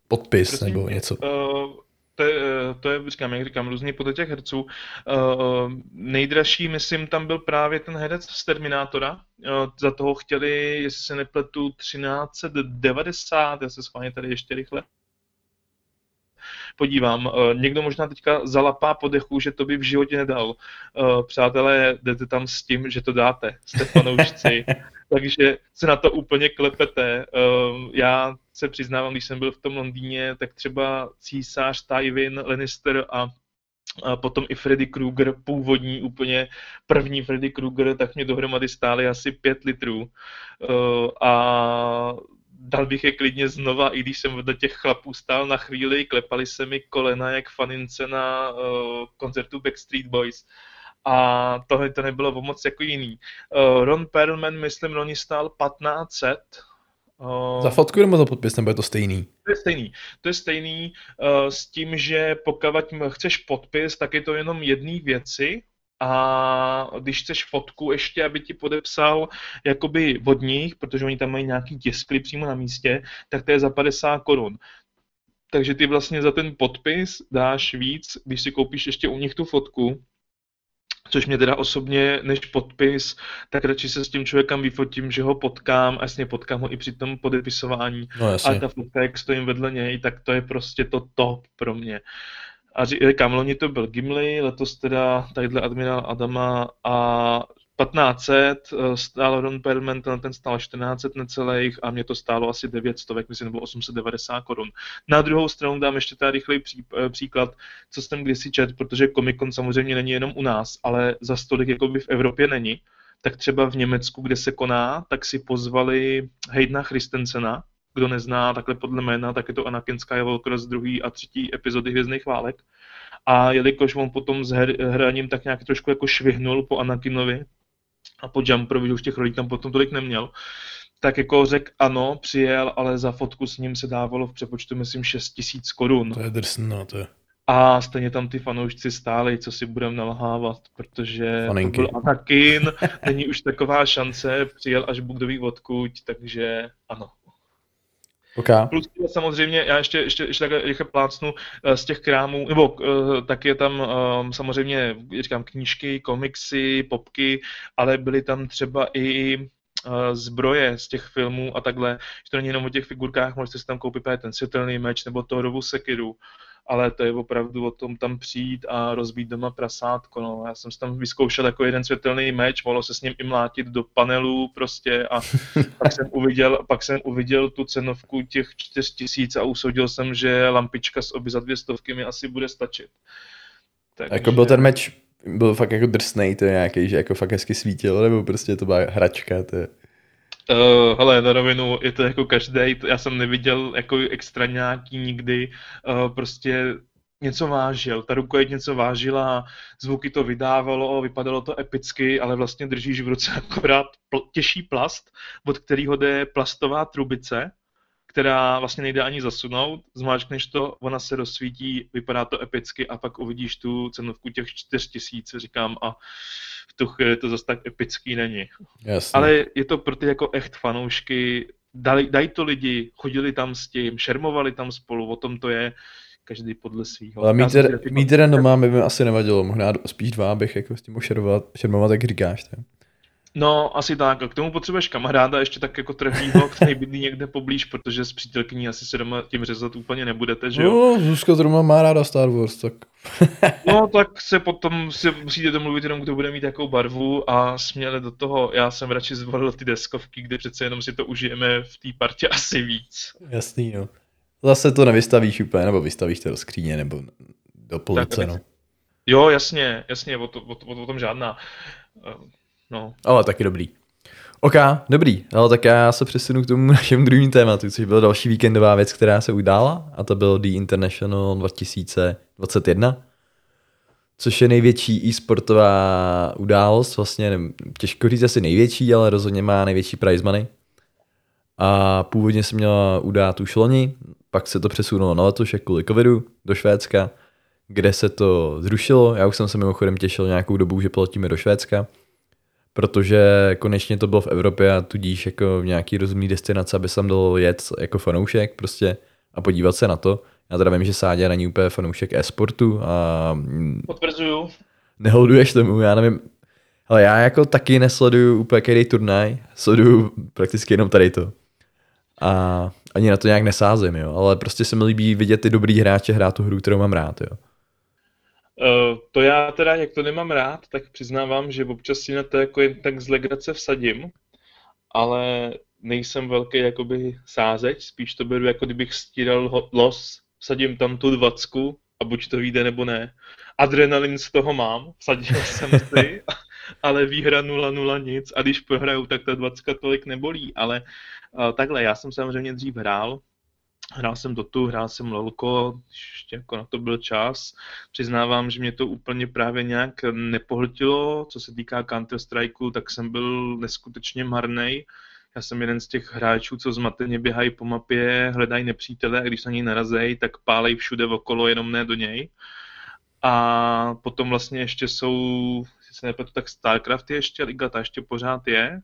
podpis, Prosím, nebo něco? Uh, to je, to je, říkám, jak říkám, různě podle těch herců. Uh, nejdražší, myslím, tam byl právě ten herec z Terminátora. Za toho chtěli, jestli se nepletu, 1390, já se schválně tady ještě rychle podívám. Eh, někdo možná teďka zalapá po dechu, že to by v životě nedal. Eh, přátelé, jdete tam s tím, že to dáte, jste fanoušci, (laughs) takže se na to úplně klepete. Eh, já se přiznávám, když jsem byl v tom Londýně, tak třeba císař Tywin Lannister a a potom i Freddy Krueger, původní úplně první Freddy Krueger, tak mě dohromady stály asi pět litrů. A dal bych je klidně znova, i když jsem vedle těch chlapů stál na chvíli, klepali se mi kolena jak fanince na uh, koncertu Backstreet Boys. A tohle to nebylo o moc jako jiný. Uh, Ron Perlman, myslím, loni stál 1500. Uh, za fotku nebo za podpis, nebo je to stejný? To je stejný. To je stejný uh, s tím, že pokud chceš podpis, tak je to jenom jedné věci, a když chceš fotku ještě, aby ti podepsal jakoby od nich, protože oni tam mají nějaký tiskly přímo na místě, tak to je za 50 korun. Takže ty vlastně za ten podpis dáš víc, když si koupíš ještě u nich tu fotku, což mě teda osobně, než podpis, tak radši se s tím člověkem vyfotím, že ho potkám a jasně potkám ho i při tom podepisování. No, a ta fotka, jak stojím vedle něj, tak to je prostě to top pro mě. Uh, a říkám, loni to byl Gimli, letos teda tadyhle admirál Adama a 1500 eh, stál Ron Perlman, ten, ten stál 1400 necelých a mě to stálo asi 900, myslím, nebo 890 korun. Na druhou stranu dám ještě tady rychlej pří, eh, příklad, co jsem kdysi čet, protože Comic Con samozřejmě není jenom u nás, ale za stolik jako by v Evropě není. Tak třeba v Německu, kde se koná, tak si pozvali Heidna Christensena, kdo nezná takhle podle jména, tak je to Anakin Skywalker z druhé a třetí epizody Hvězdných válek. A jelikož on potom s her, hraním tak nějak trošku jako švihnul po Anakinovi a po Jumperovi, že už těch rolí tam potom tolik neměl, tak jako řekl ano, přijel, ale za fotku s ním se dávalo v přepočtu, myslím, 6 tisíc korun. To je drsný, no, to je. A stejně tam ty fanoušci stáli, co si budeme nalhávat, protože Faninky. to byl Anakin, není už taková šance, přijel až Bůh odkud, takže ano. Okay. Plus samozřejmě, já ještě, ještě, ještě takhle rychle plácnu eh, z těch krámů, nebo uh, tak je tam um, samozřejmě, říkám, knížky, komiksy, popky, ale byly tam třeba i uh, zbroje z těch filmů a takhle, že to není jenom o těch figurkách, můžete si tam koupit ten světelný meč nebo Thorovu sekiru ale to je opravdu o tom tam přijít a rozbít doma prasátko. No. Já jsem si tam vyzkoušel jako jeden světelný meč, mohlo se s ním i mlátit do panelů prostě a (laughs) pak jsem uviděl, pak jsem uviděl tu cenovku těch 4000 a usoudil jsem, že lampička z oby za dvě stovky mi asi bude stačit. Takže... Jako byl ten meč, byl fakt jako drsnej, to je nějaký, že jako fakt hezky svítil, nebo prostě to byla hračka, to je... Uh, hele, na rovinu je to jako každý, já jsem neviděl jako extra nějaký nikdy, uh, prostě něco vážil, ta rukojeť něco vážila, zvuky to vydávalo, vypadalo to epicky, ale vlastně držíš v ruce (laughs) akorát pl- těžší plast, od kterého jde plastová trubice, která vlastně nejde ani zasunout, zmáčkneš to, ona se rozsvítí, vypadá to epicky a pak uvidíš tu cenovku těch 4000, říkám a tu chvíli to zase tak epický není. Jasně. Ale je to pro ty jako echt fanoušky, dali, dají to lidi, chodili tam s tím, šermovali tam spolu, o tom to je, každý podle svého. Ale mít, mít jeden doma by mi asi nevadilo, možná spíš dva, abych jako s tím šermovat, šermovat, jak říkáš. Tak. No, asi tak. A k tomu potřebuješ kamaráda ještě tak jako trhlýho, který bydlí někde poblíž, protože s přítelkyní asi se doma tím řezat úplně nebudete, že jo? No, Zuzka doma má ráda Star Wars, tak... (laughs) no, tak se potom si musíte domluvit jenom, kdo bude mít jakou barvu a směle do toho. Já jsem radši zvolil ty deskovky, kde přece jenom si to užijeme v té partě (laughs) asi víc. Jasný, no. Zase to nevystavíš úplně, nebo vystavíš to do skříně, nebo do police, tak, no. Jo, jasně, jasně, o, to, o, to, o tom žádná. No. Ale taky dobrý. OK, dobrý, ale tak já se přesunu k tomu (laughs) našemu druhému tématu, což byla další víkendová věc, která se udála, a to byl The International 2021, což je největší e-sportová událost, vlastně těžko říct asi největší, ale rozhodně má největší prize money. A původně se měla udát už loni, pak se to přesunulo na letošek kvůli covidu do Švédska, kde se to zrušilo. Já už jsem se mimochodem těšil nějakou dobu, že poletíme do Švédska, protože konečně to bylo v Evropě a tudíž jako nějaký rozumný destinace, aby jsem dal jet jako fanoušek prostě a podívat se na to. Já teda vím, že Sádě není úplně fanoušek e-sportu a... Potvrzuju. Neholduješ tomu, já nevím. Ale já jako taky nesleduju úplně každý turnaj, sleduju prakticky jenom tady to. A ani na to nějak nesázím, jo. Ale prostě se mi líbí vidět ty dobrý hráče hrát tu hru, kterou mám rád, jo. Uh, to já teda, jak to nemám rád, tak přiznávám, že občas si na to jako jen tak z legrace vsadím, ale nejsem velký jakoby sázeč, spíš to beru jako kdybych stíral los, vsadím tam tu dvacku a buď to vyjde nebo ne. Adrenalin z toho mám, vsadil (laughs) jsem si, ale výhra 0-0 nic a když prohraju, tak ta dvacka tolik nebolí, ale uh, takhle, já jsem samozřejmě dřív hrál, Hrál jsem Dotu, hrál jsem Lolko, ještě jako na to byl čas. Přiznávám, že mě to úplně právě nějak nepohltilo. Co se týká Counter-Strikeu, tak jsem byl neskutečně marnej. Já jsem jeden z těch hráčů, co zmateně běhají po mapě, hledají nepřítele a když na něj narazej, tak pálej všude okolo, jenom ne do něj. A potom vlastně ještě jsou, jestli se nepletu, tak StarCraft je ještě, Liga ta ještě pořád je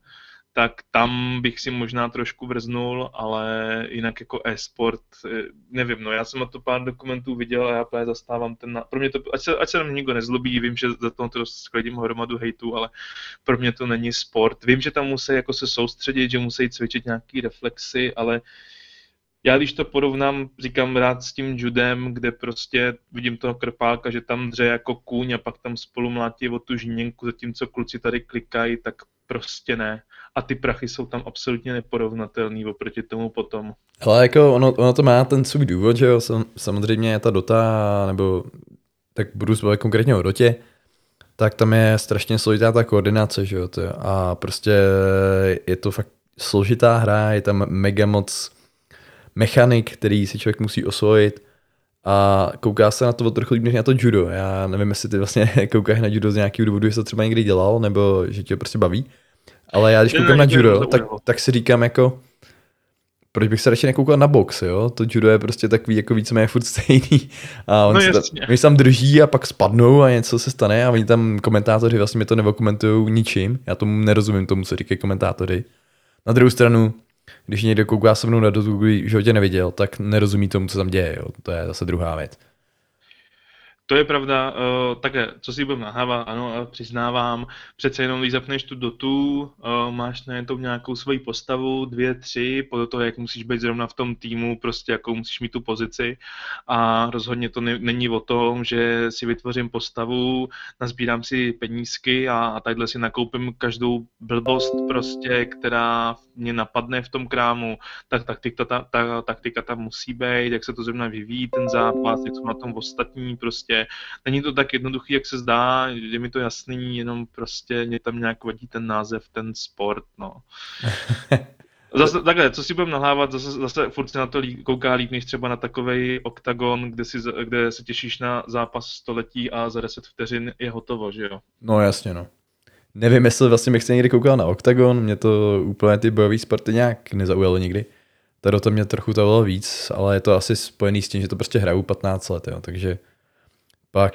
tak tam bych si možná trošku vrznul, ale jinak jako e-sport, eh, nevím, no já jsem na to pár dokumentů viděl a já právě zastávám ten, pro mě to, ať se, ať se tam nikdo nezlobí, vím, že za to, skladím hromadu hejtu, ale pro mě to není sport. Vím, že tam musí jako se soustředit, že musí cvičit nějaký reflexy, ale já když to porovnám, říkám rád s tím judem, kde prostě vidím toho krpálka, že tam dře jako kůň a pak tam spolu mlátí o tu žíněnku, zatímco kluci tady klikají, tak prostě ne. A ty prachy jsou tam absolutně neporovnatelný oproti tomu potom. Ale jako ono, ono to má ten svůj důvod, že jo, Sam, samozřejmě ta dota, nebo tak budu zbavit konkrétně o dotě, tak tam je strašně složitá ta koordinace, že jo, to, a prostě je to fakt složitá hra, je tam mega moc mechanik, který si člověk musí osvojit a kouká se na to trochu líp než na to judo. Já nevím, jestli ty vlastně (laughs) koukáš na judo z nějakého důvodu, že to třeba někdy dělal, nebo že tě prostě baví. Ale já když koukám na judo, tak, tak si říkám jako, proč bych se radši nekoukal na box, jo? To judo je prostě takový jako víceméně furt stejný. A on no se tam, oni se tam drží a pak spadnou a něco se stane a oni tam komentátoři vlastně mi to nevokomentují ničím. Já tomu nerozumím tomu, co říkají komentátoři. Na druhou stranu, když někdo kouká se mnou na dotu, v životě neviděl, tak nerozumí tomu, co tam děje. Jo? To je zase druhá věc. To je pravda, uh, také, co si budeme nahávat, ano, přiznávám, přece jenom když zapneš tu dotu, uh, máš na to nějakou svoji postavu, dvě, tři, podle toho, jak musíš být zrovna v tom týmu, prostě jakou musíš mít tu pozici. A rozhodně to ne, není o tom, že si vytvořím postavu, nazbírám si penízky a, a takhle si nakoupím každou blbost prostě, která mě napadne v tom krámu, tak taktika, ta, ta, taktika tam musí být, jak se to zrovna vyvíjí ten zápas, jak jsou na tom ostatní prostě, není to tak jednoduchý, jak se zdá, je mi to jasný, jenom prostě mě tam nějak vadí ten název, ten sport, no. (laughs) Zase takhle, co si budeme nahlávat, zase, zase furt se na to líp, kouká líp, než třeba na takový oktagon, kde, si, kde se těšíš na zápas století a za 10 vteřin je hotovo, že jo? No jasně, no. Nevím, jestli vlastně bych se někdy koukal na oktagon, mě to úplně ty bojové sporty nějak nezaujalo nikdy. Tady to mě trochu to víc, ale je to asi spojený s tím, že to prostě hraju 15 let, jo, takže pak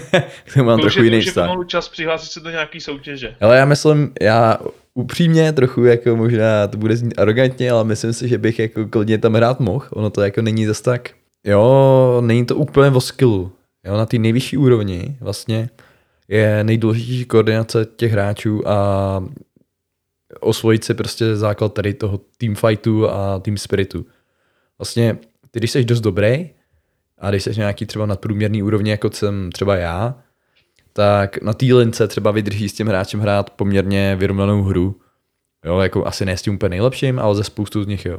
(laughs) to mám to trochu jiný vztah. Už čas přihlásit se do nějaký soutěže. Ale já myslím, já upřímně trochu jako možná to bude znít arrogantně, ale myslím si, že bych jako klidně tam hrát mohl. Ono to jako není zas tak Jo, není to úplně o skillu. Jo, na té nejvyšší úrovni vlastně je nejdůležitější koordinace těch hráčů a osvojit si prostě základ tady toho team fightu a team spiritu. Vlastně, ty když jsi dost dobrý a když jsi nějaký třeba nadprůměrný úrovně, jako jsem třeba já, tak na té lince třeba vydrží s tím hráčem hrát poměrně vyrovnanou hru. Jo, jako asi ne s tím úplně nejlepším, ale ze spoustu z nich jo.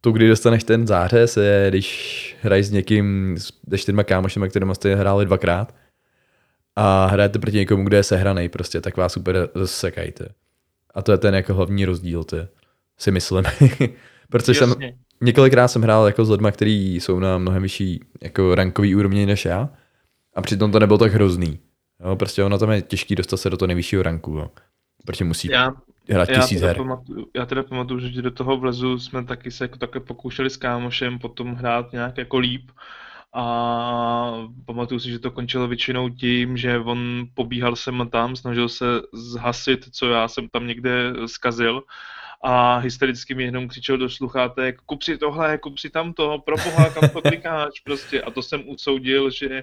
To, kdy dostaneš ten zářez, je, když hraješ s někým, se čtyřma kámošema, kterými jste hráli dvakrát a hrajete proti někomu, kde je sehraný, prostě, tak vás super rozsekajte. A to je ten jako hlavní rozdíl, to si myslím. (laughs) Protože jsem, několikrát jsem hrál jako s lidmi, kteří jsou na mnohem vyšší jako rankový úrovni než já a přitom to nebylo tak hrozný. Jo, prostě ono tam je těžký dostat se do toho nejvyššího ranku, jo. protože musí já, hrát tisíc her. Pamatuju, já teda pamatuju, že do toho vlezu jsme taky se jako také pokoušeli s kámošem potom hrát nějak jako líp a pamatuju si, že to končilo většinou tím, že on pobíhal sem a tam, snažil se zhasit, co já jsem tam někde zkazil a hystericky mi jenom křičel do sluchátek, kup si tohle, kup si tamto, pro boha, kam to klikáš prostě. A to jsem usoudil, že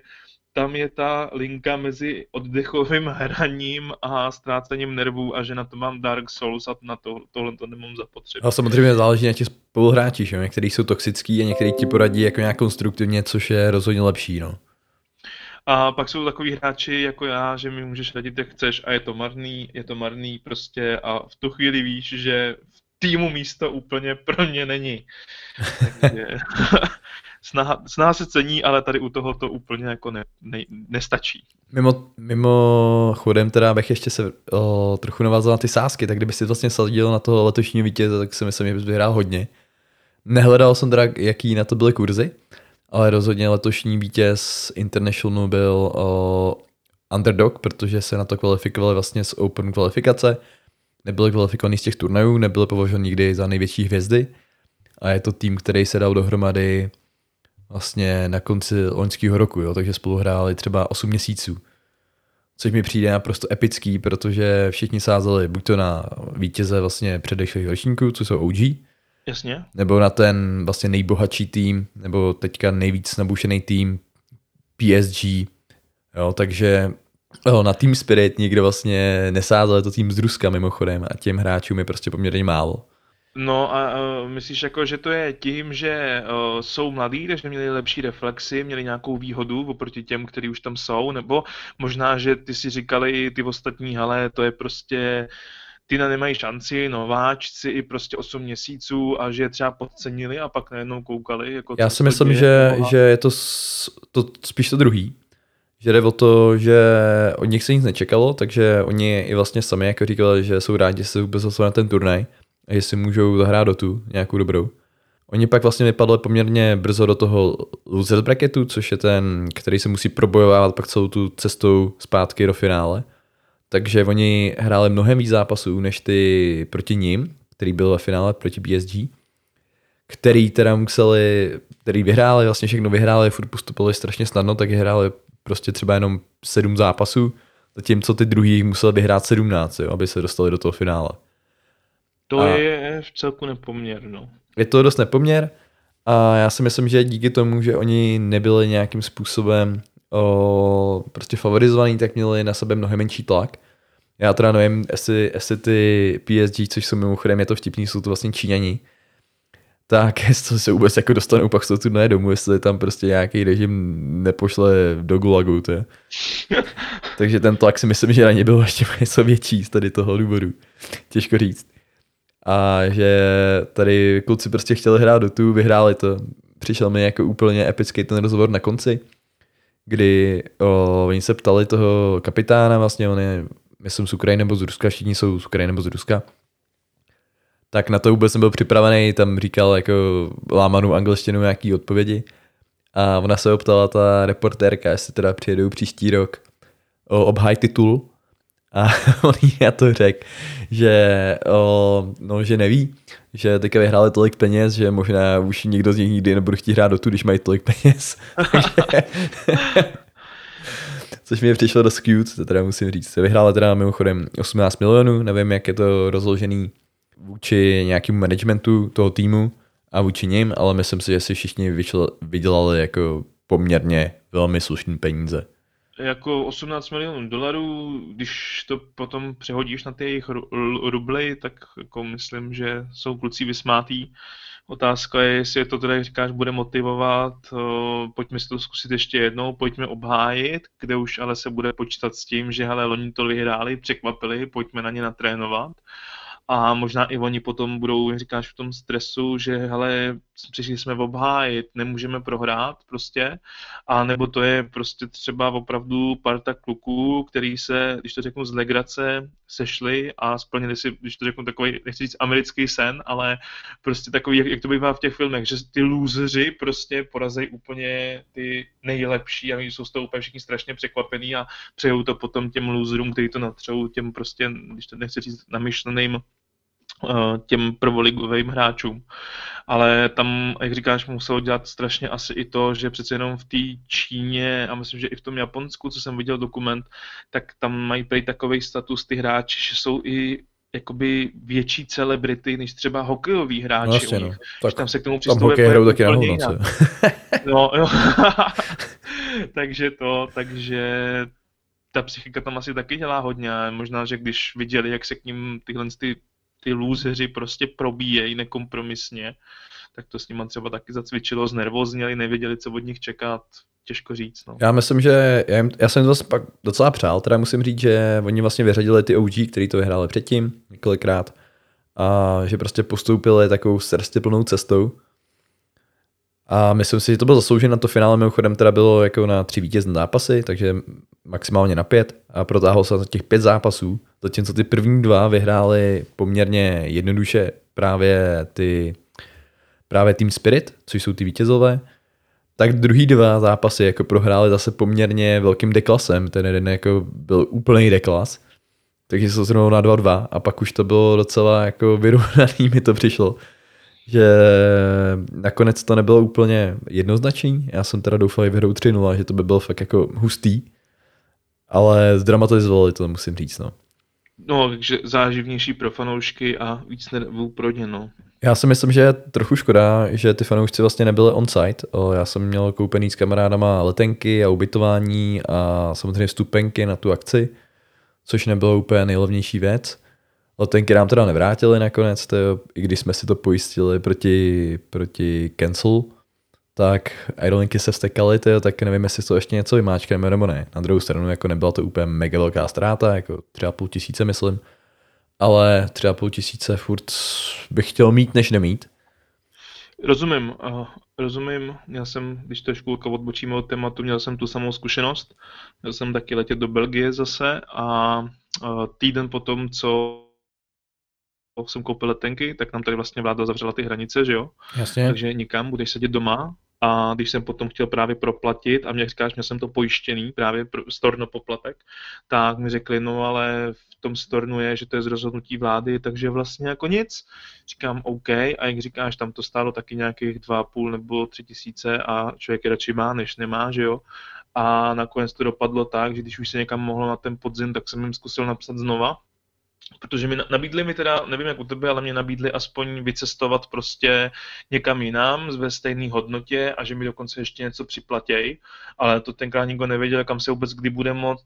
tam je ta linka mezi oddechovým (laughs) hraním a ztrácením nervů a že na to mám Dark Souls a na to, tohle to nemám zapotřebí. A samozřejmě záleží na těch spoluhráčích, že? některý jsou toxický a některý ti poradí jako nějak konstruktivně, což je rozhodně lepší. No. A pak jsou takový hráči jako já, že mi můžeš radit, jak chceš a je to marný, je to marný prostě a v tu chvíli víš, že týmu místo úplně pro mě není. (laughs) Takže, (laughs) snaha, snaha se cení, ale tady u toho to úplně jako ne, ne, nestačí. Mimo, mimo chodem teda bych ještě se o, trochu navázal na ty sázky, tak kdyby si vlastně sadil na toho letošního vítěze, tak si myslím, že bys vyhrál hodně. Nehledal jsem teda, jaký na to byly kurzy, ale rozhodně letošní vítěz International byl o, underdog, protože se na to kvalifikovali vlastně z open kvalifikace. Nebyli kvalifikovaní z těch turnajů, nebyli považováni nikdy za největší hvězdy. A je to tým, který se dal dohromady vlastně na konci loňského roku, jo, takže spolu hráli třeba 8 měsíců. Což mi přijde naprosto epický, protože všichni sázeli buď to na vítěze vlastně předešlých ročníků, co jsou OG, Jasně. nebo na ten vlastně nejbohatší tým, nebo teďka nejvíc nabušený tým PSG, jo, takže jo, na Team Spirit nikdo vlastně nesázel, to tým z Ruska mimochodem a těm hráčům je prostě poměrně málo. No a uh, myslíš jako, že to je tím, že uh, jsou mladí, takže měli lepší reflexy, měli nějakou výhodu oproti těm, kteří už tam jsou, nebo možná, že ty si říkali ty ostatní, ale to je prostě ty na nemají šanci, nováčci i prostě 8 měsíců a že je třeba podcenili a pak najednou koukali. Jako Já si myslím, že, že je to, to spíš to druhý. Že jde o to, že od nich se nic nečekalo, takže oni i vlastně sami jako říkali, že jsou rádi, že se vůbec na ten turnaj a jestli můžou zahrát do tu nějakou dobrou. Oni pak vlastně vypadli poměrně brzo do toho loser bracketu, což je ten, který se musí probojovávat pak celou tu cestou zpátky do finále. Takže oni hráli mnohem víc zápasů než ty proti ním, který byl ve finále proti PSG, který teda museli, který vyhráli, vlastně všechno vyhráli, furt postupovali strašně snadno, tak hráli prostě třeba jenom sedm zápasů, zatímco ty druhý museli vyhrát 17, jo, aby se dostali do toho finále. To a je v celku nepoměr, no. Je to dost nepoměr a já si myslím, že díky tomu, že oni nebyli nějakým způsobem o, prostě favorizovaný, tak měli na sebe mnohem menší tlak. Já teda nevím, jestli, jestli ty PSG, což jsou mimochodem, je to vtipný, jsou to vlastně Číňani, tak (laughs) jestli se vůbec jako dostanou pak z toho turnaje domů, jestli tam prostě nějaký režim nepošle do gulagu, to je. (laughs) Takže ten tlak si myslím, že na ně byl ještě (laughs) něco větší z tady toho důvodu. Těžko říct a že tady kluci prostě chtěli hrát do tu, vyhráli to. Přišel mi jako úplně epický ten rozhovor na konci, kdy o, oni se ptali toho kapitána, vlastně on je, myslím, z Ukrajiny nebo z Ruska, všichni jsou z Ukrajiny nebo z Ruska, tak na to vůbec nebyl připravený, tam říkal jako lámanou angličtinu nějaký odpovědi. A ona se optala ta reportérka, jestli teda přijedou příští rok o obhaj titul a (laughs) on jí na to řekl, že, o, no, že neví, že teďka vyhráli tolik peněz, že možná už nikdo z nich nikdy nebude chtít hrát do tu, když mají tolik peněz. (laughs) (laughs) Což mi přišlo dost cute, to teda musím říct. Vyhrála teda mimochodem 18 milionů, nevím, jak je to rozložený vůči nějakému managementu toho týmu, a vůči ním, ale myslím si, že si všichni vydělali jako poměrně velmi slušný peníze. Jako 18 milionů dolarů, když to potom přehodíš na ty jejich rubly, tak jako myslím, že jsou kluci vysmátý. Otázka je, jestli je to jak říkáš, bude motivovat, pojďme si to zkusit ještě jednou, pojďme obhájit, kde už ale se bude počítat s tím, že hele, loni to vyhráli, překvapili, pojďme na ně natrénovat a možná i oni potom budou, jak říkáš, v tom stresu, že hele, přišli jsme obhájit, nemůžeme prohrát prostě, a nebo to je prostě třeba opravdu parta kluků, který se, když to řeknu z legrace, sešli a splnili si, když to řeknu takový, nechci říct americký sen, ale prostě takový, jak, jak to bývá v těch filmech, že ty lůzři prostě porazejí úplně ty nejlepší a jsou z toho úplně všichni strašně překvapení a přejou to potom těm lůzrům, kteří to natřou, těm prostě, když to nechci říct, namyšleným těm prvoligovým hráčům. Ale tam, jak říkáš, muselo dělat strašně asi i to, že přece jenom v té Číně a myslím, že i v tom Japonsku, co jsem viděl dokument, tak tam mají prej takový status ty hráči, že jsou i jakoby větší celebrity než třeba hokejoví hráči. No, vlastně, no. Tak tam se k tomu přistupuje hokej hrajou taky na hovno, No, jo. (laughs) takže to, takže ta psychika tam asi taky dělá hodně. Možná, že když viděli, jak se k ním tyhle ty ty lůzeři prostě probíjejí nekompromisně, tak to s nimi třeba taky zacvičilo, znervozněli, nevěděli, co od nich čekat, těžko říct. No. Já myslím, že já, jim, já jsem to pak docela přál, teda musím říct, že oni vlastně vyřadili ty OG, který to vyhráli předtím několikrát a že prostě postoupili takovou plnou cestou. A myslím si, že to bylo zasloužené na to finále, mimochodem teda bylo jako na tři vítězné zápasy, takže maximálně na pět a protáhl se na těch pět zápasů, zatímco ty první dva vyhráli poměrně jednoduše právě ty právě Team Spirit, což jsou ty vítězové, tak druhý dva zápasy jako prohráli zase poměrně velkým deklasem, ten jeden jako byl úplný deklas, takže se zrovna na 2-2 a pak už to bylo docela jako vyrovnaný mi to přišlo, že nakonec to nebylo úplně jednoznačný, já jsem teda doufal, že vyhrou 3-0, že to by bylo fakt jako hustý, ale zdramatizovali to, musím říct, no. No, takže záživnější pro fanoušky a víc nervů pro ně, no. Já si myslím, že je trochu škoda, že ty fanoušci vlastně nebyli on-site. Já jsem měl koupený s kamarádama letenky a ubytování a samozřejmě vstupenky na tu akci, což nebylo úplně nejlevnější věc. Letenky nám teda nevrátili nakonec, to, i když jsme si to pojistili proti, proti cancel, tak aerolinky se vstekaly, tyjo, tak nevím, jestli to ještě něco vymáčkneme nebo ne. Na druhou stranu jako nebyla to úplně mega velká ztráta, jako třeba půl tisíce myslím, ale třeba půl tisíce furt bych chtěl mít, než nemít. Rozumím, uh, rozumím. Měl jsem, když trošku odbočíme od tématu, měl jsem tu samou zkušenost. Měl jsem taky letět do Belgie zase a uh, týden potom, co jsem koupil letenky, tak nám tady vlastně vláda zavřela ty hranice, že jo? Jasně. Takže nikam, budeš sedět doma a když jsem potom chtěl právě proplatit a mě říkáš, měl jsem to pojištěný, právě storno poplatek, tak mi řekli, no ale v tom stornu je, že to je z rozhodnutí vlády, takže vlastně jako nic. Říkám OK a jak říkáš, tam to stálo taky nějakých 2,5 nebo 3 tisíce a člověk je radši má, než nemá, že jo. A nakonec to dopadlo tak, že když už se někam mohlo na ten podzim, tak jsem jim zkusil napsat znova, protože mi nabídli mi teda, nevím jak u tebe, ale mě nabídli aspoň vycestovat prostě někam jinam ve stejné hodnotě a že mi dokonce ještě něco připlatěj, ale to tenkrát nikdo nevěděl, kam se vůbec kdy bude moct,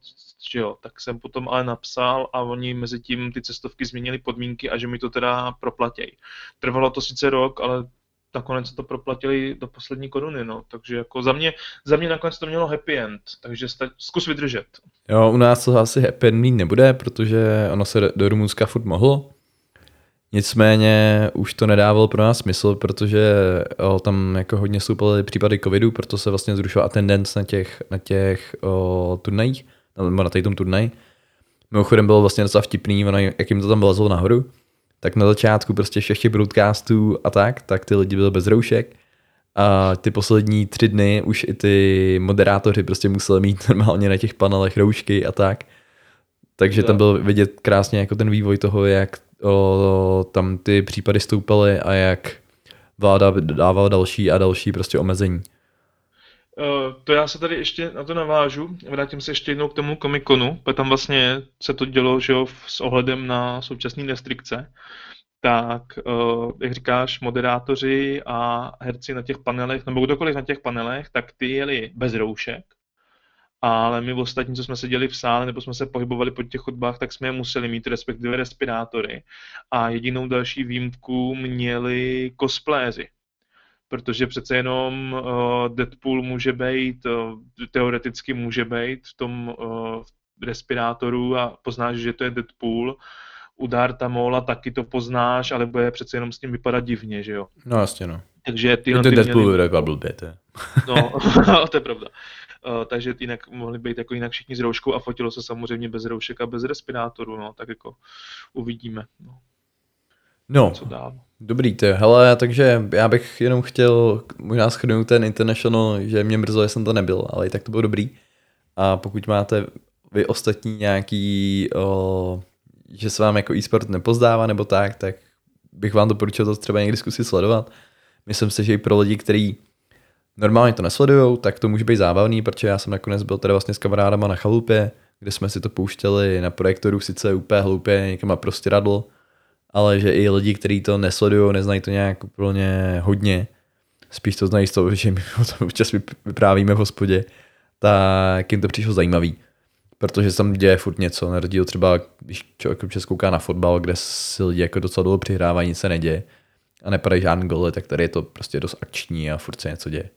že jo, tak jsem potom ale napsal a oni mezi tím ty cestovky změnili podmínky a že mi to teda proplatěj. Trvalo to sice rok, ale nakonec to proplatili do poslední koruny, no. Takže jako za mě, za mě nakonec to mělo happy end, takže sta- zkus vydržet. Jo, u nás to asi happy end mít nebude, protože ono se do Rumunska furt mohlo. Nicméně už to nedávalo pro nás smysl, protože o, tam jako hodně stoupaly případy covidu, proto se vlastně zrušila attendance na těch, na těch o, turnajích, nebo na tom turnaji. Mimochodem bylo vlastně docela vtipný, ono, jak jim to tam vlezlo nahoru, tak na začátku prostě všech těch broadcastů a tak, tak ty lidi byli bez roušek a ty poslední tři dny už i ty moderátoři prostě museli mít (laughs) normálně na těch panelech roušky a tak. Takže tam byl vidět krásně jako ten vývoj toho, jak o, tam ty případy stoupaly a jak vláda dávala další a další prostě omezení. Uh, to já se tady ještě na to navážu, vrátím se ještě jednou k tomu komikonu, protože tam vlastně se to dělo, že jo, s ohledem na současné restrikce. tak, uh, jak říkáš, moderátoři a herci na těch panelech, nebo kdokoliv na těch panelech, tak ty jeli bez roušek, ale my ostatní, co jsme seděli v sále nebo jsme se pohybovali po těch chodbách, tak jsme je museli mít, respektive respirátory. A jedinou další výjimku měli cosplayzy. Protože přece jenom uh, Deadpool může být, uh, teoreticky může být v tom uh, respirátoru a poznáš, že to je Deadpool. U Darta Mola taky to poznáš, ale bude přece jenom s ním vypadat divně, že jo? No jasně no. Takže ty, ty Deadpool měli... vypadá blbě, to je. (laughs) No, (laughs) to je pravda. Uh, takže jinak mohli být jako jinak všichni s rouškou a fotilo se samozřejmě bez roušek a bez respirátoru, no, tak jako uvidíme. No. No, Co dál. dobrý to hele, takže já bych jenom chtěl možná schrnout ten International, že mě mrzlo, že jsem to nebyl, ale i tak to bylo dobrý. A pokud máte vy ostatní nějaký, o, že se vám jako e-sport nepozdává nebo tak, tak bych vám doporučil to třeba někdy zkusit sledovat. Myslím si, že i pro lidi, kteří normálně to nesledují, tak to může být zábavný, protože já jsem nakonec byl tady vlastně s kamarádama na chalupě, kde jsme si to pouštěli na projektoru, sice úplně hloupě, někam prostě radlo, ale že i lidi, kteří to nesledují, neznají to nějak úplně hodně, spíš to znají z toho, že my o tom občas vyprávíme v hospodě, tak jim to přišlo zajímavý. Protože se tam děje furt něco, na rozdíl třeba, když člověk občas kouká na fotbal, kde si lidi jako docela dlouho přihrávají, nic se neděje a nepadají žádný goly, tak tady je to prostě dost akční a furt se něco děje.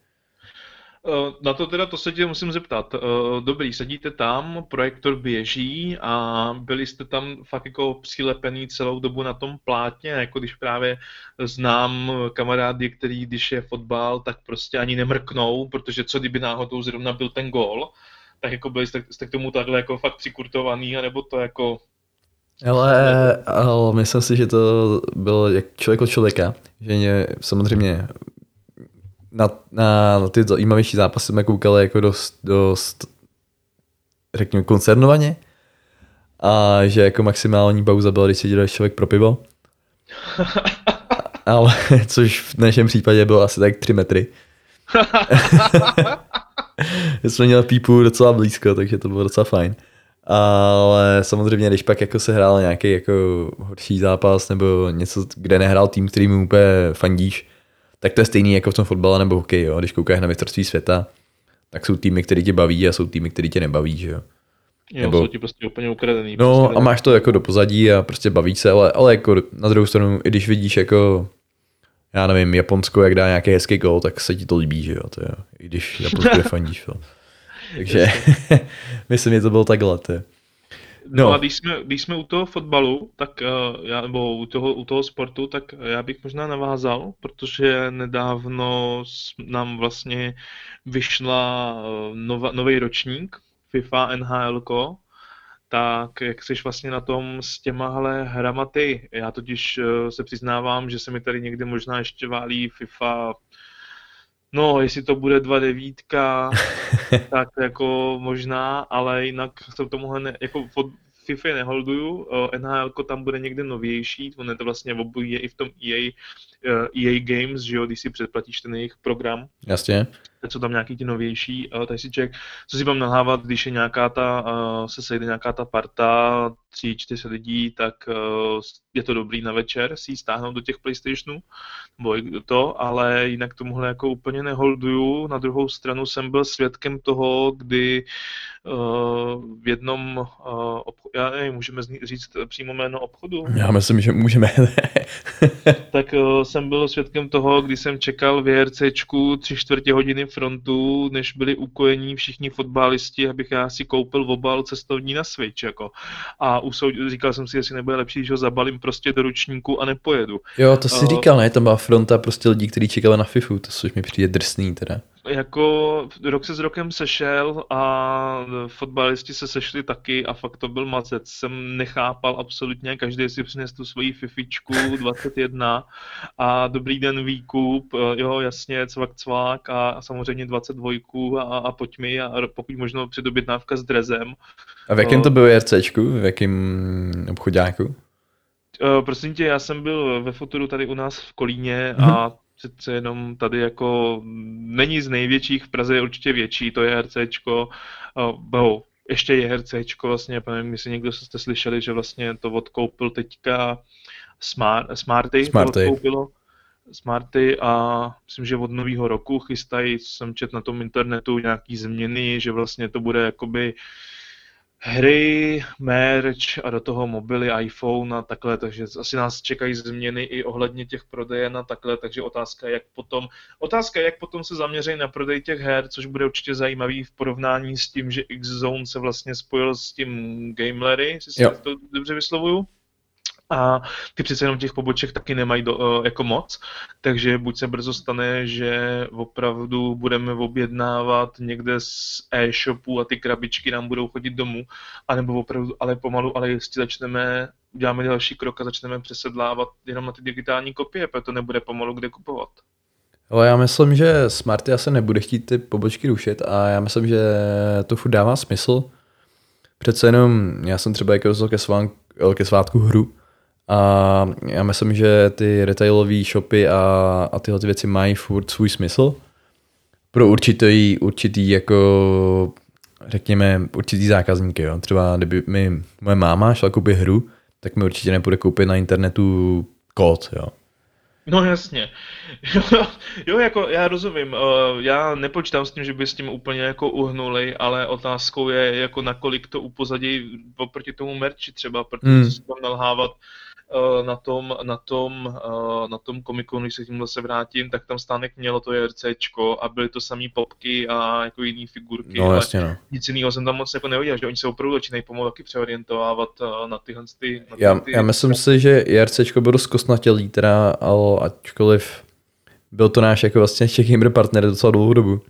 Eh, na to teda to se tě musím zeptat. Eh, dobrý, sedíte tam, projektor běží a byli jste tam fakt jako přilepený celou dobu na tom plátně, jako když právě znám kamarády, který když je fotbal, tak prostě ani nemrknou, protože co kdyby náhodou zrovna byl ten gól, tak jako byli jste, jste k tomu takhle jako fakt přikurtovaný, anebo to jako ale, ale myslím si, že to bylo jak člověk od člověka, že mě samozřejmě na, na, na ty zajímavější zápasy jsme koukali jako dost, dost řekněme, koncernovaně. A že jako maximální pauza byla, když si dělal člověk pro pivo. (laughs) Ale, což v dnešním případě bylo asi tak 3 metry. (laughs) jsme měli pípu docela blízko, takže to bylo docela fajn. Ale samozřejmě, když pak jako se hrál nějaký jako horší zápas nebo něco, kde nehrál tým, který mu úplně fandíš, tak to je stejný jako v tom fotbale nebo hokej, jo. Když koukáš na mistrovství světa, tak jsou týmy, které tě baví a jsou týmy, které tě nebaví, že jo. Jo, nebo... jsou ti prostě úplně ukradený. No prostě a máš to jako do pozadí a prostě baví se, ale, ale jako na druhou stranu, i když vidíš jako já nevím, Japonsko, jak dá nějaký hezký gol, tak se ti to líbí, že jo, to jo. I když Japonsko je (laughs) fandíš, jo. Takže (laughs) myslím, že to bylo takhle, to. No. no a když jsme, když jsme u toho fotbalu, tak uh, já, nebo u toho, u toho sportu, tak já bych možná navázal, protože nedávno nám vlastně vyšla nova, nový ročník FIFA NHL, tak jak jsi vlastně na tom s těmahle hrama ty? Já totiž uh, se přiznávám, že se mi tady někdy možná ještě válí FIFA No, jestli to bude 2.9, (laughs) tak jako možná, ale jinak se tomuhle ne, jako FIFA neholduju, NHL tam bude někde novější, on je to vlastně obojí je i v tom EA, EA Games, že jo, když si předplatíš ten jejich program. Jasně. Teď jsou tam nějaký ty novější, tak si člověk, co si mám nahlávat, když je nějaká ta, se sejde nějaká ta parta, tři, čtyři lidí, tak je to dobrý na večer si ji stáhnout do těch PlayStationů, nebo to, ale jinak tomuhle jako úplně neholduju. Na druhou stranu jsem byl svědkem toho, kdy v jednom obchodu, já nevím, můžeme říct přímo jméno obchodu? Já myslím, že můžeme. (laughs) tak jsem byl svědkem toho, kdy jsem čekal v JRCčku tři čtvrtě hodiny frontu, než byli ukojení všichni fotbalisti, abych já si koupil obal cestovní na Switch, jako. A usoud, říkal jsem si, jestli nebude lepší, když ho zabalím prostě do ručníku a nepojedu. Jo, to si uh, říkal, ne? Tam byla fronta prostě lidí, kteří čekali na FIFU, to což mi přijde drsný teda jako rok se s rokem sešel a fotbalisti se sešli taky a fakt to byl mazec. Jsem nechápal absolutně, každý si přinesl tu svoji fifičku 21 a dobrý den výkup, jo jasně, cvak cvak a samozřejmě 22 a, a pojď mi a pokud možno předobědnávka s drezem. A v jakém to bylo RCčku? V jakém obchodáku? Uh, prosím tě, já jsem byl ve Futuru tady u nás v Kolíně a přece jenom tady jako není z největších, v Praze je určitě větší, to je RCčko, uh, ještě je RCčko, vlastně, nevím, jestli někdo jste slyšeli, že vlastně to odkoupil teďka Smart, Smarty, Smarty. koupilo. Smarty a myslím, že od nového roku chystají, jsem čet na tom internetu, nějaký změny, že vlastně to bude jakoby hry, merch a do toho mobily, iPhone a takhle, takže asi nás čekají změny i ohledně těch prodejen a takhle, takže otázka je, jak potom, otázka je, jak potom se zaměří na prodej těch her, což bude určitě zajímavý v porovnání s tím, že X-Zone se vlastně spojil s tím Gamelery, jestli si to dobře vyslovuju a ty přece jenom těch poboček taky nemají do, eh, jako moc, takže buď se brzo stane, že opravdu budeme objednávat někde z e-shopu a ty krabičky nám budou chodit domů, anebo opravdu, ale pomalu, ale jestli začneme, uděláme další krok a začneme přesedlávat jenom na ty digitální kopie, protože to nebude pomalu kde kupovat. Ale já myslím, že Smarty asi nebude chtít ty pobočky rušit a já myslím, že to furt dává smysl. Přece jenom, já jsem třeba jako ke, sván, ke svátku hru, a já myslím, že ty retailové shopy a, a tyhle ty věci mají furt svůj smysl pro určitý, určitý jako řekněme, určitý zákazníky. Jo. Třeba kdyby mi moje máma šla koupit hru, tak mi určitě nepůjde koupit na internetu kód. Jo. No jasně. Jo, (laughs) jo, jako já rozumím. Eh, já nepočítám s tím, že by s tím úplně jako uhnuli, ale otázkou je, jako nakolik to upozadí oproti tomu merči třeba, protože hmm. se tam nalhávat na tom, na tom, eh, na tom komiku, když se tím se vrátím, tak tam stánek mělo to JRCčko a byly to samý popky a jako jiné figurky. No, jasně, no. Nic jiného jsem tam moc jako neviděl, že oni se opravdu začínají pomalu taky přeorientovávat eh, na tyhle ty, na já, ty, já myslím si, že JRCčko bylo dost kosnatělý, teda, ale ačkoliv byl to náš jako vlastně Czech partner docela dlouhou dobu.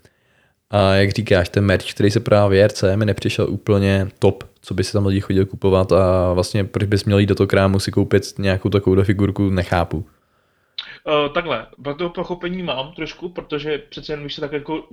A jak říkáš, ten merch, který se právě JRC, mi nepřišel úplně top co by si tam lidi chodili kupovat a vlastně proč bys měl jít do toho krámu si koupit nějakou takovou figurku, nechápu. Uh, takhle, to pochopení mám trošku, protože přece jen, když se tak jako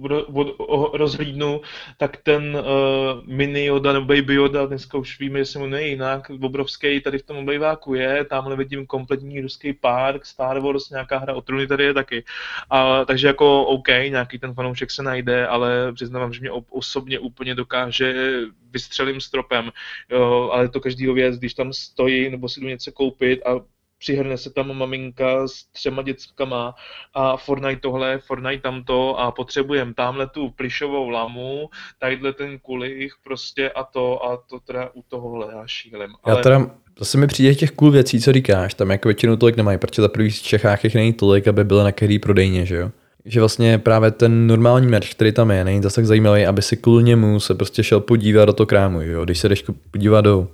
rozhlídnu, tak ten uh, mini Yoda nebo Baby Yoda, dneska už víme, že se jmenuje jinak, obrovský tady v tom obejváku je, tamhle vidím kompletní ruský park, Star Wars, nějaká hra o trůny tady je taky. A, takže jako OK, nějaký ten fanoušek se najde, ale přiznávám, že mě osobně úplně dokáže vystřelím stropem, jo, ale to každýho věc, když tam stojí nebo si jdu něco koupit a přihrne se tam maminka s třema dětskama a Fortnite tohle, Fortnite tamto a potřebujem tamhle tu plišovou lamu, tadyhle ten kulich prostě a to a to teda u tohohle já šílem. Ale... Já teda, zase mi přijde těch cool věcí, co říkáš, tam jako většinou tolik nemají, protože za prvý v Čechách jich není tolik, aby byly na který prodejně, že jo? Že vlastně právě ten normální merch, který tam je, není zase tak zajímavý, aby si kvůli němu se prostě šel podívat do toho krámu, jo? Když se jdeš podívat do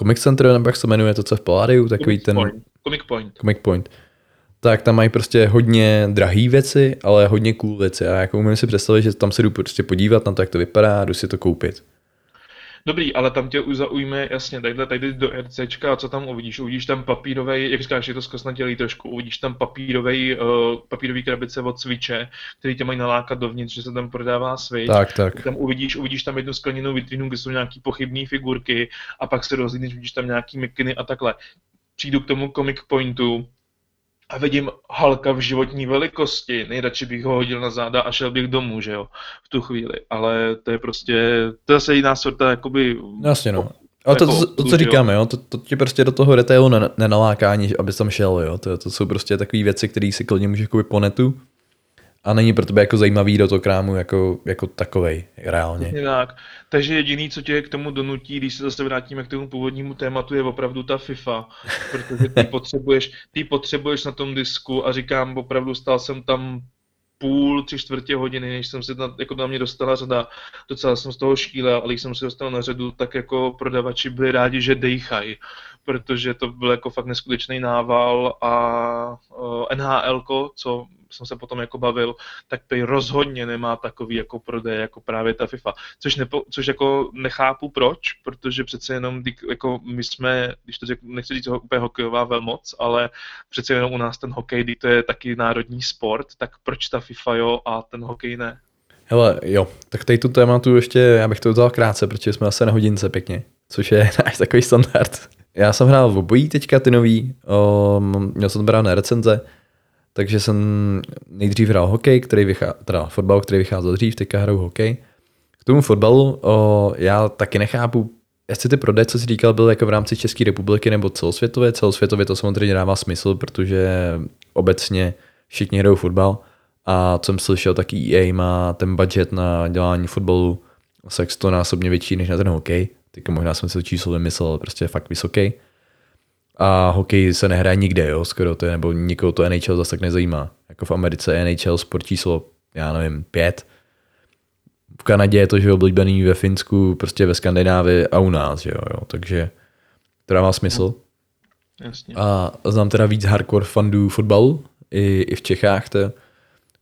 Comic Center, nebo jak se jmenuje to, co v Palladiu, takový Comic ten... Point. Comic Point. Comic Point. Tak tam mají prostě hodně drahé věci, ale hodně cool věci. A jako umím si představit, že tam se jdu prostě podívat na to, jak to vypadá a jdu si to koupit. Dobrý, ale tam tě už zaujme, jasně, tadyhle, tady do RCčka a co tam uvidíš? Uvidíš tam papírový, jak říkáš, je to zkosnatělý trošku, uvidíš tam papírový, uh, papírový krabice od Switche, který tě mají nalákat dovnitř, že se tam prodává Switch. Tak, tak. Tam uvidíš, uvidíš tam jednu skleněnou vitrínu, kde jsou nějaký pochybné figurky a pak se rozhlídneš, vidíš tam nějaký mikiny a takhle. Přijdu k tomu Comic Pointu, a vidím Halka v životní velikosti, nejradši bych ho hodil na záda a šel bych domů, že jo, v tu chvíli, ale to je prostě, to je zase jiná sorta, jakoby... Jasně no. Ale to, to, to, co říkáme, jo, to, to tě prostě do toho retailu nenaláká, aby tam šel, jo. To, to jsou prostě takové věci, které si klidně můžeš koupit po netu a není pro tebe jako zajímavý do toho krámu jako, jako takovej, reálně. Tak. Takže jediný, co tě k tomu donutí, když se zase vrátíme k tomu původnímu tématu, je opravdu ta FIFA, protože ty (laughs) potřebuješ, ty potřebuješ na tom disku a říkám, opravdu stál jsem tam půl, tři čtvrtě hodiny, než jsem se na, jako na mě dostala řada. Docela jsem z toho štílel, ale když jsem se dostal na řadu, tak jako prodavači byli rádi, že dejchají, protože to byl jako fakt neskutečný nával a uh, NHL, co jsem se potom jako bavil, tak Pay rozhodně nemá takový jako prodej jako právě ta FIFA. Což, nepo, což jako nechápu proč, protože přece jenom jako my jsme, když to řeknu, nechci říct úplně hokejová velmoc, ale přece jenom u nás ten hokej, to je taky národní sport, tak proč ta FIFA jo a ten hokej ne? Hele, jo, tak tady tu tématu ještě, já bych to vzal krátce, protože jsme zase na hodince pěkně, což je (laughs) náš takový standard. Já jsem hrál v obojí teďka ty nový, o, měl jsem brát na recenze, takže jsem nejdřív hrál hokej, který vychá, teda fotbal, který vycházel dřív, teďka hraju hokej. K tomu fotbalu o, já taky nechápu, jestli ty prodej, co jsi říkal, byl jako v rámci České republiky nebo celosvětově. Celosvětově to samozřejmě dává smysl, protože obecně všichni hrajou fotbal. A co jsem slyšel, tak EA má ten budget na dělání fotbalu asi násobně větší než na ten hokej. Teď možná jsem si to číslo vymyslel, prostě fakt vysoký. A hokej se nehraje nikde, jo, skoro to je, nebo nikoho to NHL zase tak nezajímá. Jako v Americe je NHL sport číslo, já nevím, pět. V Kanadě je to, že oblíbený ve Finsku, prostě ve Skandinávii a u nás, jo, jo. takže to dává smysl. Jasně. A znám teda víc hardcore fandů fotbalu, i, i v Čechách, to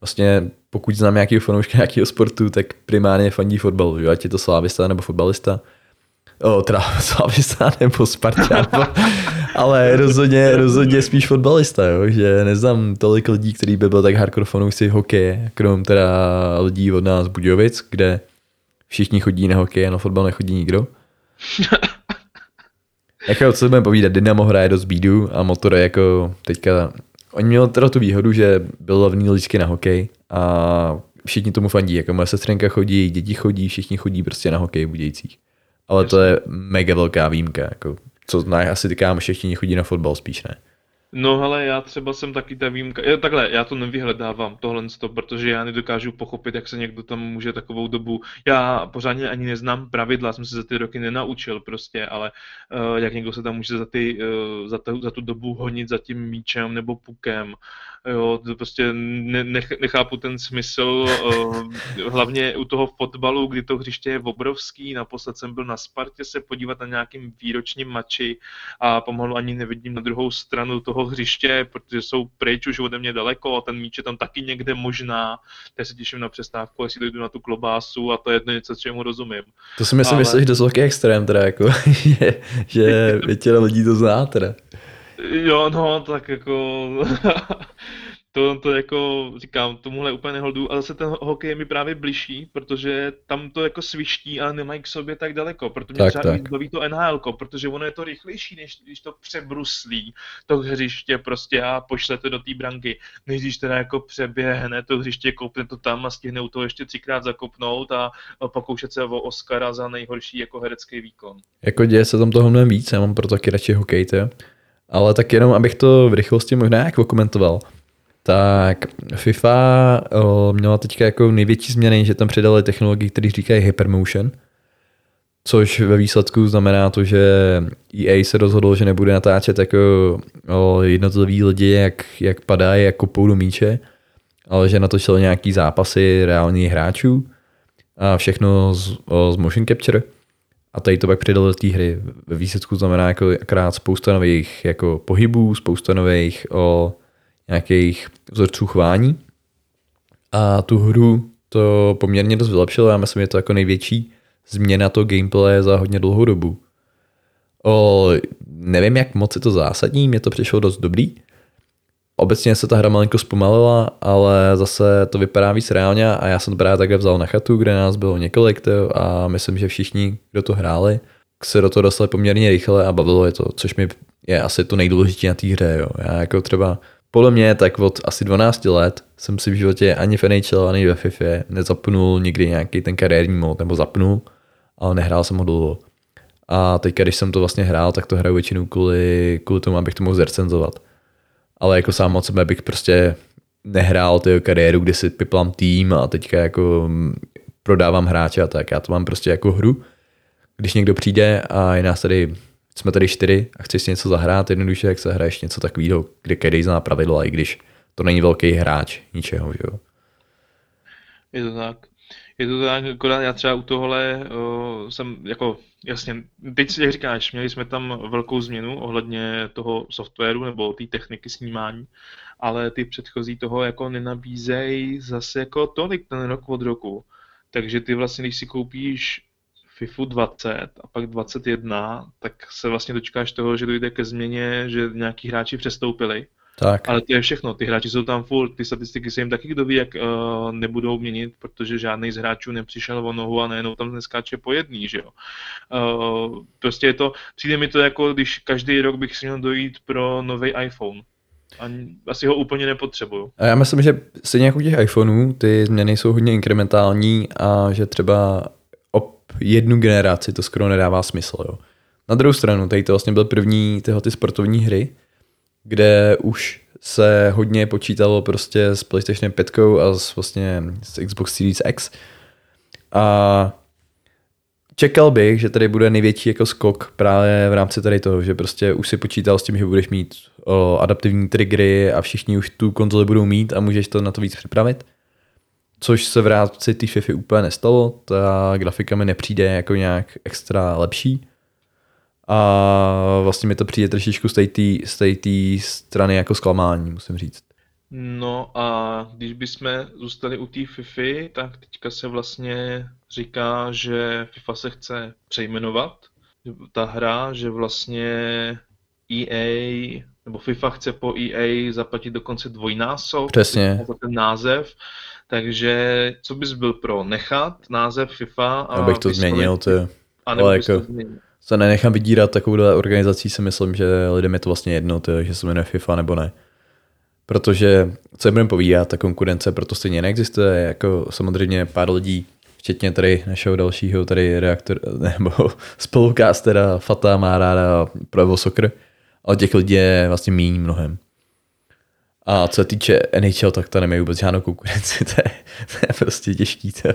vlastně pokud znám nějakého fanouška nějakého sportu, tak primárně fandí fotbalu, jo? ať je to slávista nebo fotbalista. O, teda (laughs) slávista nebo Spartan, (laughs) ale rozhodně, rozhodně spíš fotbalista, jo? že neznám tolik lidí, kteří by byl tak hardcore fanoušci hokeje, krom teda lidí od nás Budějovic, kde všichni chodí na hokej a na fotbal nechodí nikdo. (laughs) jako co budeme povídat, Dynamo hraje dost bídu a motor je jako teďka Oni měli teda tu výhodu, že byl levný lístky na hokej a všichni tomu fandí. Jako moje sestřenka chodí, děti chodí, všichni chodí prostě na hokej v Budějcích. Ale to je mega velká výjimka. Jako, co znáš, asi ty kámoši všichni chodí na fotbal spíš, ne? No ale já třeba jsem taky ta výjimka. Já, takhle, já to nevyhledávám, tohle, protože já nedokážu pochopit, jak se někdo tam může takovou dobu. Já pořádně ani neznám pravidla, jsem se za ty roky nenaučil prostě, ale uh, jak někdo se tam může za, ty, uh, za, tu, za tu dobu honit za tím míčem nebo pukem Jo, to prostě ne, nechápu ten smysl, uh, hlavně u toho fotbalu, kdy to hřiště je obrovský, naposled jsem byl na Spartě se podívat na nějakým výročním mači a pomalu ani nevidím na druhou stranu toho hřiště, protože jsou pryč už ode mě daleko a ten míč je tam taky někde možná, tak se těším na přestávku, jestli dojdu na tu klobásu a to je jedno něco, čemu rozumím. To si myslím, Ale... že jsi dost velký extrém teda, jako, (laughs) že, že (laughs) většina lidí to zná teda. Jo, no, tak jako... (laughs) to, to jako říkám, tomuhle úplně neholdu, ale zase ten hokej je mi právě bližší, protože tam to jako sviští, ale nemají k sobě tak daleko, protože mě tak, třeba tak. baví to NHL, protože ono je to rychlejší, než když to přebruslí to hřiště prostě a pošlete do té branky, než když teda jako přeběhne to hřiště, koupne to tam a stihne u toho ještě třikrát zakopnout a pokoušet se o Oscara za nejhorší jako herecký výkon. Jako děje se tam toho mnohem víc, já mám proto taky radši hokej, to. Ale tak jenom, abych to v rychlosti možná jak komentoval, tak FIFA o, měla teďka jako největší změny, že tam přidali technologii, které říkají Hypermotion, což ve výsledku znamená to, že EA se rozhodl, že nebude natáčet jako o, jednotlivý lidi, jak, jak padají, jak kopou do míče, ale že natočil nějaký zápasy reálných hráčů a všechno z, o, z motion capture. A tady to pak přidali do té hry. Ve výsledku znamená jako akrát spousta nových jako pohybů, spousta nových o nějakých vzorců chování. A tu hru to poměrně dost vylepšilo. Já myslím, že je to jako největší změna to gameplay za hodně dlouhou dobu. O, nevím, jak moc je to zásadní, mě to přišlo dost dobrý. Obecně se ta hra malinko zpomalila, ale zase to vypadá víc reálně a já jsem to právě takhle vzal na chatu, kde nás bylo několik a myslím, že všichni, kdo to hráli, se do toho dostali poměrně rychle a bavilo je to, což mi je asi to nejdůležitější na té hře. Jo. Já jako třeba podle mě tak od asi 12 let jsem si v životě ani v NHL, ani ve FIFA nezapnul nikdy nějaký ten kariérní mod, nebo zapnul, ale nehrál jsem ho dlouho. A teď, když jsem to vlastně hrál, tak to hraju většinou kvůli, kvůli tomu, abych to mohl zrecenzovat ale jako sám od sebe bych prostě nehrál ty kariéru, kde si piplám tým a teďka jako mm, prodávám hráče a tak. Já to mám prostě jako hru. Když někdo přijde a je nás tady, jsme tady čtyři a chci si něco zahrát, jednoduše, jak se hraješ něco takového, kde každý zná pravidla, i když to není velký hráč ničeho, že jo. Je to tak. Je to tak, akorát já třeba u tohle uh, jsem jako, jasně, teď jak říkáš, měli jsme tam velkou změnu ohledně toho softwaru nebo té techniky snímání, ale ty předchozí toho jako nenabízejí zase jako tolik ten rok od roku. Takže ty vlastně, když si koupíš FIFU 20 a pak 21, tak se vlastně dočkáš toho, že dojde ke změně, že nějaký hráči přestoupili tak. Ale to je všechno, ty hráči jsou tam full, ty statistiky se jim taky kdo ví, jak uh, nebudou měnit, protože žádný z hráčů nepřišel o nohu a najednou tam neskáče po jedný, že jo. Uh, prostě je to, přijde mi to jako, když každý rok bych si měl dojít pro nový iPhone. A asi ho úplně nepotřebuju. A já myslím, že stejně jako u těch iPhoneů, ty změny jsou hodně inkrementální a že třeba jednu generaci to skoro nedává smysl. Jo. Na druhou stranu, tady to vlastně byl první tyhle ty sportovní hry, kde už se hodně počítalo prostě s PlayStation 5 a s, vlastně s Xbox Series X. A čekal bych, že tady bude největší jako skok právě v rámci tady toho, že prostě už si počítal s tím, že budeš mít o, adaptivní triggery a všichni už tu konzoli budou mít a můžeš to na to víc připravit. Což se v rámci té FIFA úplně nestalo, ta grafika mi nepřijde jako nějak extra lepší. A vlastně mi to přijde trošičku z té strany jako zklamání, musím říct. No a když bychom zůstali u té FIFA, tak teďka se vlastně říká, že FIFA se chce přejmenovat. Ta hra, že vlastně EA, nebo FIFA chce po EA zaplatit dokonce dvojnásob. Přesně. Za ten název. Takže co bys byl pro? Nechat název FIFA? A Abych to změnil, to je. A nebo jako, to změnil? Se nenechám vydírat takovou organizací, si myslím, že lidem je to vlastně jedno, to, že se jmenuje FIFA nebo ne. Protože, co budeme povídat, ta konkurence proto stejně neexistuje, jako samozřejmě pár lidí, včetně tady našeho dalšího tady reaktor, (laughs) nebo spolukastera Fata má ráda Pro Soccer, ale těch lidí je vlastně méně mnohem. A co se týče NHL, tak to nemají vůbec žádnou konkurenci, (laughs) to je, to je prostě těžký. To.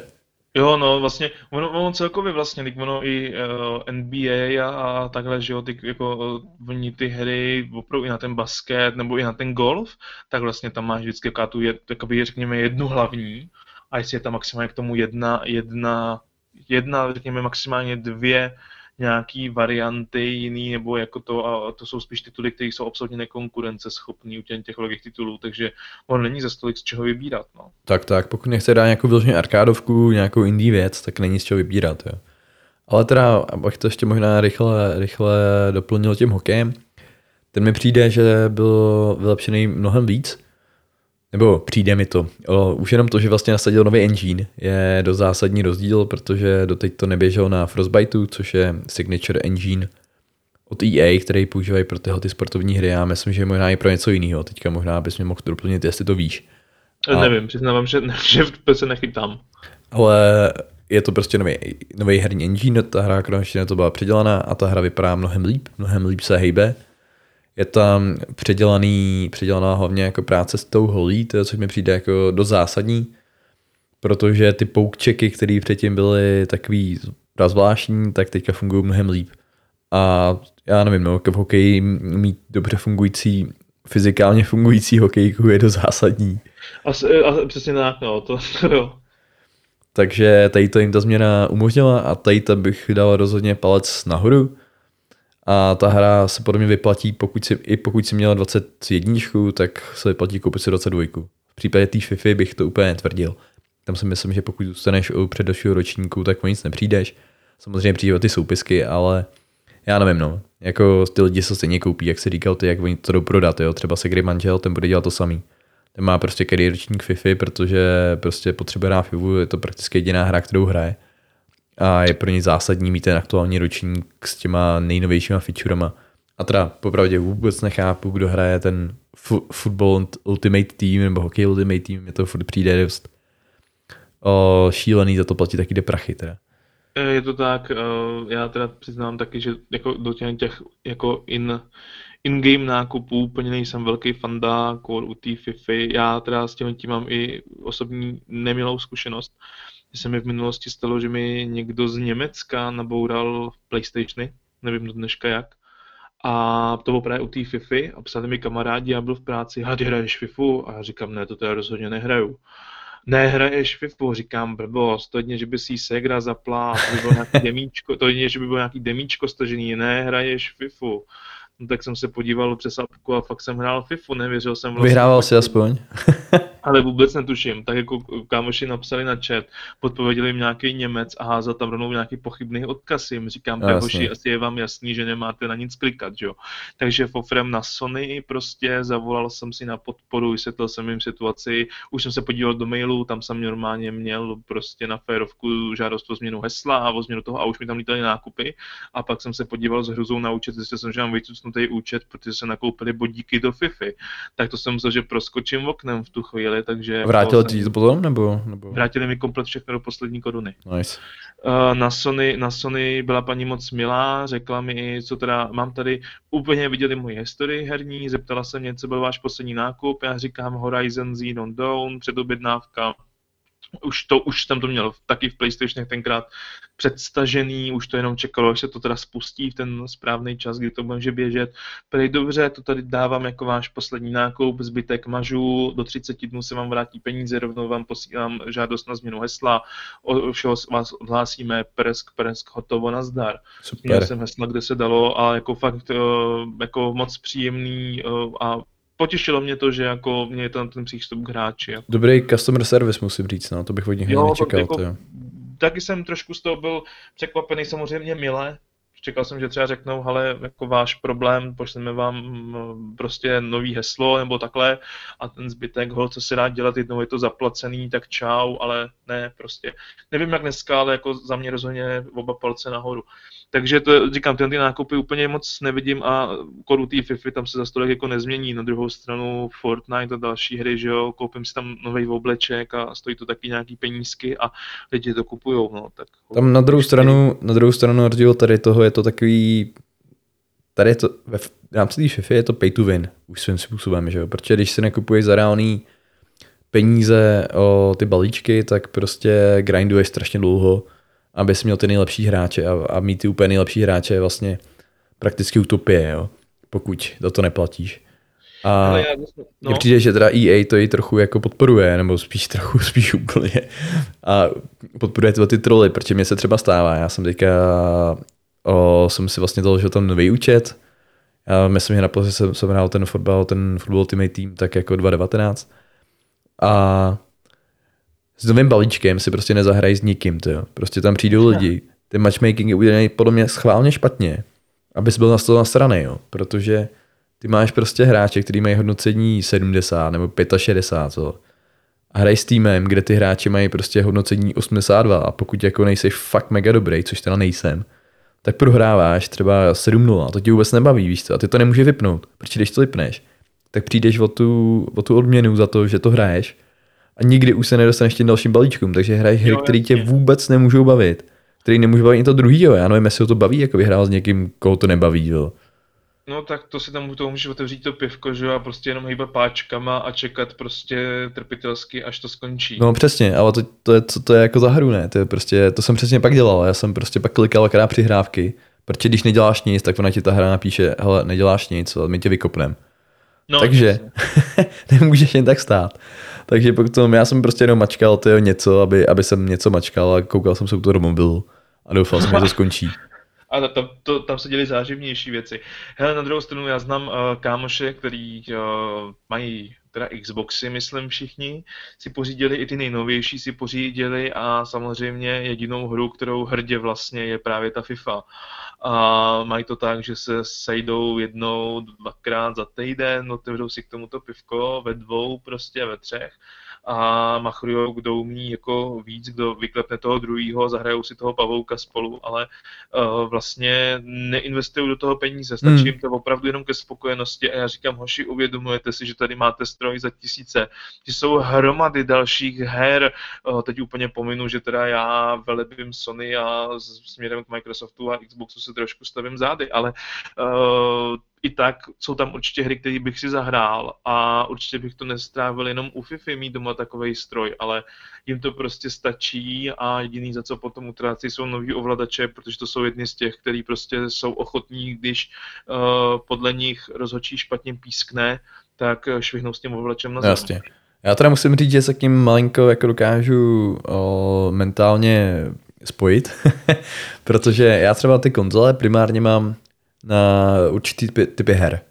Jo, no vlastně, ono, ono celkově vlastně, ono i uh, eh, NBA a, a takhle, že jo, ty, jako uh, oni ty hry, opravdu i na ten basket nebo i na ten golf, tak vlastně tam máš vždycky taková tu, takový, řekněme, jednu hlavní a jestli je tam maximálně k tomu jedna, jedna, jedna, řekněme, maximálně dvě nějaký varianty jiný, nebo jako to, a to jsou spíš tituly, které jsou absolutně nekonkurenceschopný u těch, těch titulů, takže on není za stolik z čeho vybírat. No. Tak, tak, pokud nechce dát nějakou vyloženě arkádovku, nějakou indie věc, tak není z čeho vybírat. Jo. Ale teda, abych to ještě možná rychle, rychle doplnil tím hokejem, ten mi přijde, že byl vylepšený mnohem víc, nebo přijde mi to. O, už jenom to, že vlastně nasadil nový engine, je do zásadní rozdíl, protože doteď to neběželo na Frostbiteu, což je signature engine od EA, který používají pro tyhle ty sportovní hry. Já myslím, že možná i pro něco jiného. Teďka možná bys mě mohl doplnit, jestli to víš. A... Nevím, přiznávám, že, (laughs) že se nechytám. Ale je to prostě nový, nový herní engine, ta hra konečně to byla předělaná a ta hra vypadá mnohem líp, mnohem líp se hejbe je tam předělaný, předělaná hlavně jako práce s tou holí, to, což mi přijde jako do zásadní, protože ty poukčeky, které předtím byly takový zvláštní, tak teďka fungují mnohem líp. A já nevím, no, v hokeji mít dobře fungující, fyzikálně fungující hokejku je do zásadní. A, a přesně tak, no, to, to jo. Takže tady to jim ta změna umožnila a tady to bych dal rozhodně palec nahoru. A ta hra se podle mě vyplatí, pokud si, i pokud si měla 21, tak se vyplatí koupit si 22. V případě té FIFA bych to úplně netvrdil. Tam si myslím, že pokud zůstaneš u předešlého ročníku, tak o nic nepřijdeš. Samozřejmě přijde ty soupisky, ale já nevím, no. Jako ty lidi se stejně koupí, jak si říkal ty, jak oni to jdou prodat, jo. Třeba se manžel, ten bude dělat to samý. Ten má prostě ročník FIFA, protože prostě potřebuje na FIFU, je to prakticky jediná hra, kterou hraje a je pro ně zásadní mít ten aktuální ročník s těma nejnovějšíma featurema. A teda popravdě vůbec nechápu, kdo hraje ten Football Ultimate Team nebo Hockey Ultimate Team, mě to furt přijde dost o, šílený, za to platí taky jde prachy teda. Je to tak, eh, já teda přiznám taky, že jako do těch, těch jako in, in-game nákupů úplně nejsem velký fandák u té FIFA. Já teda s tím mám i osobní nemilou zkušenost že se mi v minulosti stalo, že mi někdo z Německa naboural PlayStationy, nevím do dneška jak, a to bylo právě u té FIFA a psali mi kamarádi, já byl v práci, a ty hraješ FIFU? A já říkám, ne, to teda rozhodně nehraju. Nehraješ FIFU, říkám, blbost, to je, že by si Segra zapla, to by bylo nějaký demíčko, to je, že by bylo nějaký demíčko stažený, nehraješ FIFU. No, tak jsem se podíval přes apku a fakt jsem hrál FIFU, nevěřil jsem vlastně. Vyhrával si aspoň. (laughs) ale vůbec netuším. Tak jako kámoši napsali na chat, podpověděli jim nějaký Němec a házal tam rovnou nějaký pochybný odkaz. Jim říkám, no, hoši, asi je vám jasný, že nemáte na nic klikat, jo. Takže fofrem na Sony prostě zavolal jsem si na podporu, vysvětlil jsem jim situaci, už jsem se podíval do mailu, tam jsem normálně měl prostě na férovku žádost o změnu hesla a o změnu toho a už mi tam lítaly nákupy a pak jsem se podíval s hruzou na účet, zjistil jsem, že mám vycucnutý účet, protože se nakoupili bodíky do FIFA. Tak to jsem myslel, že proskočím oknem v tu chvíli vrátili, takže... Vrátili ti to potom, nebo, nebo? Vrátili mi komplet všechno do poslední koruny. Nice. Uh, na Sony, na Sony byla paní moc milá, řekla mi, co teda mám tady, úplně viděli moji historii herní, zeptala se mě, co byl váš poslední nákup, já říkám Horizon Zero Dawn, předobjednávka, už to, už jsem to měl taky v PlayStationech tenkrát předstažený, už to jenom čekalo, až se to teda spustí v ten správný čas, kdy to může běžet. Prej dobře, to tady dávám jako váš poslední nákup, zbytek mažu, do 30 dnů se vám vrátí peníze, rovnou vám posílám žádost na změnu hesla, o všeho vás odhlásíme, presk, presk, hotovo, nazdar. Super. Měl jsem hesla, kde se dalo, ale jako fakt eh, jako moc příjemný eh, a potěšilo mě to, že jako mě je tam ten přístup k hráči. Jako. Dobrý customer service musím říct, no, to bych od nich jo, nečekal. Jako, taky jsem trošku z toho byl překvapený samozřejmě milé. Čekal jsem, že třeba řeknou, ale jako váš problém, pošleme vám mm, prostě nový heslo nebo takhle a ten zbytek, ho, co si rád dělat, jednou je to zaplacený, tak čau, ale ne, prostě. Nevím jak dneska, ale jako za mě rozhodně oba palce nahoru. Takže to, říkám, ty, ty nákupy úplně moc nevidím a kodu té FIFA tam se za stolik jako nezmění. Na druhou stranu Fortnite a další hry, že jo, koupím si tam nový obleček a stojí to taky nějaký penízky a lidi to kupujou, no. Tak, tam na druhou stranu, na druhou stranu rozdíl tady toho je to takový, tady je to, ve rámci té FIFA je to pay to win, už svým způsobem, že jo, protože když si nekupuješ za reálný peníze o ty balíčky, tak prostě grinduješ strašně dlouho abys měl ty nejlepší hráče a, a mít ty úplně nejlepší hráče je vlastně prakticky utopie, jo, pokud za to neplatíš. A já, no. mně přijde, že teda EA to i trochu jako podporuje, nebo spíš trochu, (laughs) spíš úplně. A podporuje tyhle ty troly, protože mě se třeba stává. Já jsem teďka, o, jsem si vlastně založil tam nový účet. Já myslím, že naposledy jsem, jsem hrál ten fotbal, ten Football Ultimate Team tak jako 2019. A s novým balíčkem si prostě nezahrají s nikým, to Prostě tam přijdou lidi. Ten matchmaking je udělaný podle mě schválně špatně, abys byl na to nasraný, jo. Protože ty máš prostě hráče, který mají hodnocení 70 nebo 65, co? A hraj s týmem, kde ty hráči mají prostě hodnocení 82 a pokud jako nejsi fakt mega dobrý, což teda nejsem, tak prohráváš třeba 7-0 a to tě vůbec nebaví, víš co? A ty to nemůžeš vypnout, protože když to vypneš, tak přijdeš o tu, o tu odměnu za to, že to hraješ a nikdy už se nedostaneš tím dalším balíčkům, takže hraješ hry, které tě vůbec nemůžou bavit, který nemůžou bavit ani to druhýho. Já nevím, jestli ho to baví, jako vyhrál s někým, koho to nebaví, jo. No tak to si tam to můžeš otevřít to pivko, že jo, a prostě jenom hýbat páčkama a čekat prostě trpitelsky, až to skončí. No přesně, ale to, to, je, to, to je jako za hru, ne? To, je prostě, to jsem přesně pak dělal, já jsem prostě pak klikal krát přihrávky, protože když neděláš nic, tak ona ti ta hra napíše, hele, neděláš nic, my tě vykopneme. No, Takže (laughs) nemůžeš jen tak stát. Takže potom já jsem prostě jenom mačkal to něco, aby, aby jsem něco mačkal a koukal jsem se u toho do mobilu a doufal jsem, že to skončí. (laughs) A tam, to, tam se děly záživnější věci. Hele, na druhou stranu já znám uh, kámoše, který uh, mají teda Xboxy, myslím všichni, si pořídili i ty nejnovější si pořídili a samozřejmě jedinou hru, kterou hrdě vlastně je právě ta FIFA. A mají to tak, že se sejdou jednou, dvakrát za týden, otevřou si k tomuto pivko ve dvou prostě, ve třech a machrujou, kdo umí jako víc, kdo vyklepne toho druhého, zahrajou si toho pavouka spolu, ale uh, vlastně neinvestují do toho peníze, stačí hmm. jim to opravdu jenom ke spokojenosti a já říkám, hoši, uvědomujete si, že tady máte stroj za tisíce, že jsou hromady dalších her, uh, teď úplně pominu, že teda já velebím Sony a směrem k Microsoftu a Xboxu se trošku stavím zády, ale uh, i tak jsou tam určitě hry, které bych si zahrál a určitě bych to nestrávil jenom u FIFA mít doma takový stroj, ale jim to prostě stačí a jediný, za co potom utrácí, jsou nový ovladače, protože to jsou jedny z těch, který prostě jsou ochotní, když uh, podle nich rozhodčí špatně pískne, tak švihnou s tím ovladačem na zem. Jasně. Já teda musím říct, že se k ním malinko jako dokážu o, mentálně spojit, (laughs) protože já třeba ty konzole primárně mám na určitý typy, typy her.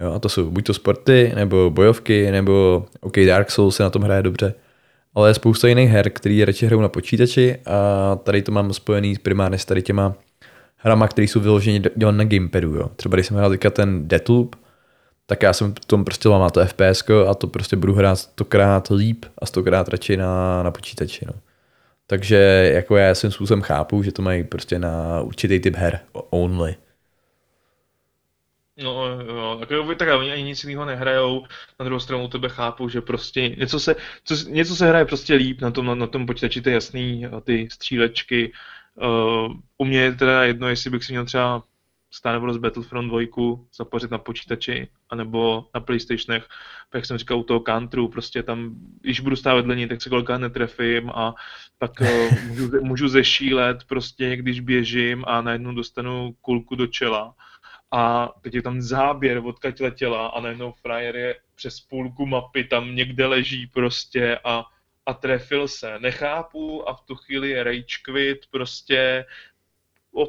Jo, a to jsou buď to sporty, nebo bojovky, nebo OK, Dark Souls se na tom hraje dobře. Ale je spousta jiných her, které radši hrajou na počítači a tady to mám spojený primárně s tady těma hrama, které jsou vyloženě dělané na gamepadu. Jo. Třeba když jsem hrál teďka ten Deathloop, tak já jsem v tom prostě mám to FPS a to prostě budu hrát stokrát líp a stokrát radši na, na počítači. No. Takže jako já svým způsobem chápu, že to mají prostě na určitý typ her only. No jo, tak, jo, tak oni ani nic jiného nehrajou, na druhou stranu tebe chápu, že prostě něco se, co, něco se hraje prostě líp na tom, na, na tom počítači, ty jasný, ty střílečky. Uh, u mě je teda jedno, jestli bych si měl třeba Star Wars Battlefront 2 zapořit na počítači, anebo na Playstationech, jak jsem říkal u toho Countru, prostě tam, když budu stát vedle ní, tak se kolikrát netrefím a pak uh, můžu, můžu zešílet prostě, když běžím a najednou dostanu kulku do čela a teď je tam záběr, odkaď letěla a najednou frajer je přes půlku mapy, tam někde leží prostě a, a trefil se. Nechápu a v tu chvíli je rage quit, prostě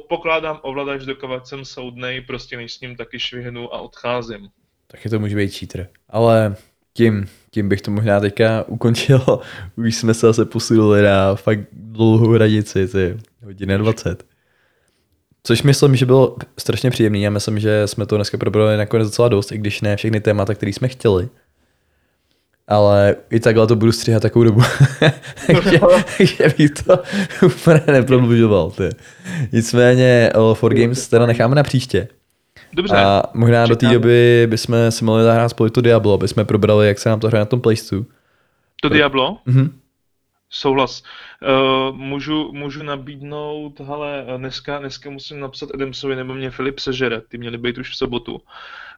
pokládám ovladač, dokovat jsem soudnej, prostě než s ním taky švihnu a odcházím. Taky to může být cheater. Ale tím, tím bych to možná teďka ukončil. (laughs) Už jsme se zase posunuli na fakt dlouhou hranici, ty hodiny 20. Což myslím, že bylo strašně příjemný. Já myslím, že jsme to dneska probrali nakonec docela dost, i když ne všechny témata, které jsme chtěli. Ale i takhle to budu stříhat takovou dobu, (laughs) že bych to (laughs) úplně neprodlužoval. Ty. Nicméně All for Games teda necháme na příště. Dobře. A možná do té doby bychom si mohli zahrát spolu to Diablo, aby jsme probrali, jak se nám to hraje na tom playstatu. To Diablo? Mhm. Souhlas. Uh, můžu, můžu nabídnout, hele, dneska, dneska musím napsat Adamsovi, nebo mě Filip sežere, ty měli být už v sobotu.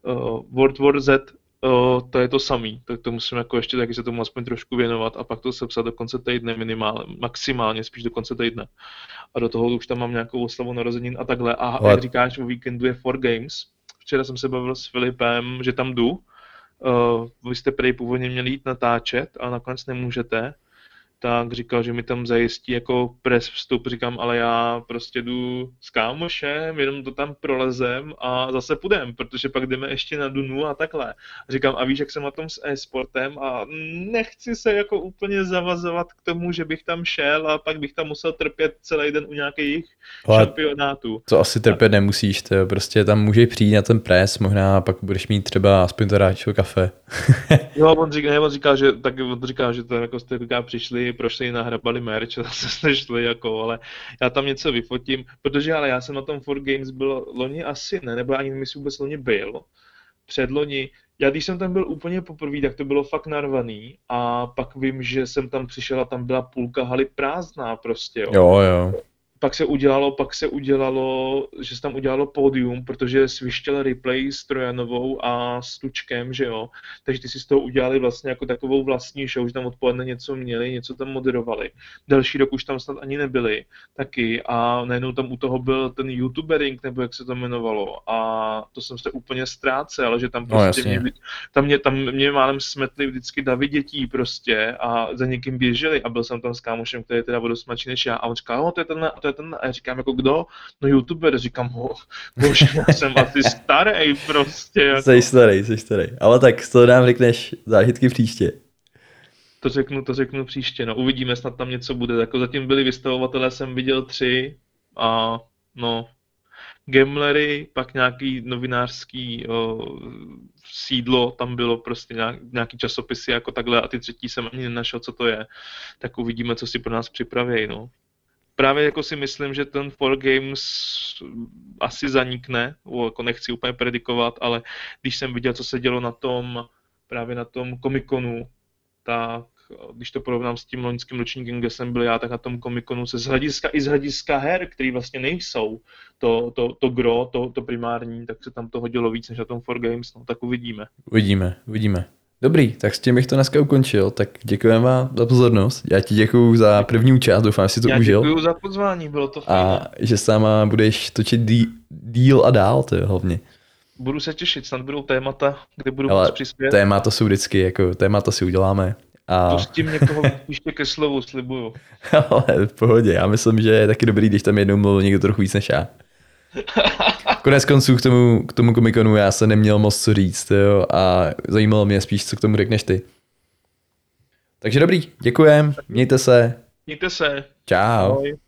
Uh, World War Z, uh, to je to samý, tak to musím jako ještě taky se tomu aspoň trošku věnovat a pak to sepsat do konce týdne minimálně, maximálně spíš do konce týdne. A do toho už tam mám nějakou oslavu narozenin a takhle. A What? jak říkáš, o víkendu je Four Games. Včera jsem se bavil s Filipem, že tam jdu. Uh, vy jste prej původně měli jít natáčet a nakonec nemůžete tak říkal, že mi tam zajistí jako pres vstup, říkám, ale já prostě jdu s kámošem, jenom to tam prolezem a zase půjdem, protože pak jdeme ještě na Dunu a takhle. Říkám, a víš, jak jsem na tom s e-sportem a nechci se jako úplně zavazovat k tomu, že bych tam šel a pak bych tam musel trpět celý den u nějakých ale šampionátů. To asi trpět nemusíš, to prostě tam může přijít na ten pres, možná pak budeš mít třeba aspoň to kafe. (laughs) jo, on říká, ne, on říká, že tak on říká, že to jako jste přišli prošli, nahrabali merch a (laughs) zase jsme šli, jako, ale já tam něco vyfotím, protože ale já jsem na tom 4 Games byl loni asi ne, nebo ani myslím vůbec loni byl, předloni, já když jsem tam byl úplně poprvé, tak to bylo fakt narvaný a pak vím, že jsem tam přišel a tam byla půlka haly prázdná prostě, jo. Jo, jo pak se udělalo, pak se udělalo, že se tam udělalo pódium, protože svištěl replay s Trojanovou a s Tučkem, že jo. Takže ty si z toho udělali vlastně jako takovou vlastní show, že tam odpoledne něco měli, něco tam moderovali. Další rok už tam snad ani nebyli taky a najednou tam u toho byl ten youtubering, nebo jak se to jmenovalo. A to jsem se úplně ztrácel, že tam no, prostě no, mě, tam mě, tam mě málem smetli vždycky davy dětí prostě a za někým běželi a byl jsem tam s kámošem, který je teda vodosmačí než já a on říkal, to je ten, to je ten, a já říkám jako kdo? No youtuber, říkám ho, bože, já jsem asi starý prostě. Jako. Jsi starý, jsi starý, ale tak to nám řekneš zážitky příště. To řeknu, to řeknu příště, no uvidíme, snad tam něco bude, jako zatím byli vystavovatelé, jsem viděl tři a no, Gamblery, pak nějaký novinářský o, sídlo, tam bylo prostě nějak, nějaký časopisy jako takhle a ty třetí jsem ani nenašel, co to je. Tak uvidíme, co si pro nás připraví, no právě jako si myslím, že ten 4 Games asi zanikne, jako nechci úplně predikovat, ale když jsem viděl, co se dělo na tom, právě na tom komikonu, tak když to porovnám s tím loňským ročníkem, kde jsem byl já, tak na tom komikonu se z hlediska, i z hlediska her, které vlastně nejsou to, to, to gro, to, to primární, tak se tam to hodilo víc než na tom 4 Games, no tak uvidíme. Uvidíme, uvidíme. Dobrý, tak s tím bych to dneska ukončil. Tak děkujeme vám za pozornost. Já ti děkuju za první část, doufám, že si to Já užil. Děkuju za pozvání, bylo to fajn. A že sama budeš točit dí, díl a dál, to je hlavně. Budu se těšit, snad budou témata, kde budu Ale přispět. témata jsou vždycky, jako témata si uděláme. A... Pustím někoho (laughs) ještě ke slovu, slibuju. (laughs) Ale v pohodě, já myslím, že je taky dobrý, když tam jednou mluvil někdo trochu víc než já. (laughs) Konec konců k tomu, k tomu komikonu já se neměl moc co říct jo, a zajímalo mě spíš, co k tomu řekneš ty. Takže dobrý, děkujem, mějte se. Mějte se. Ciao. Ahoj.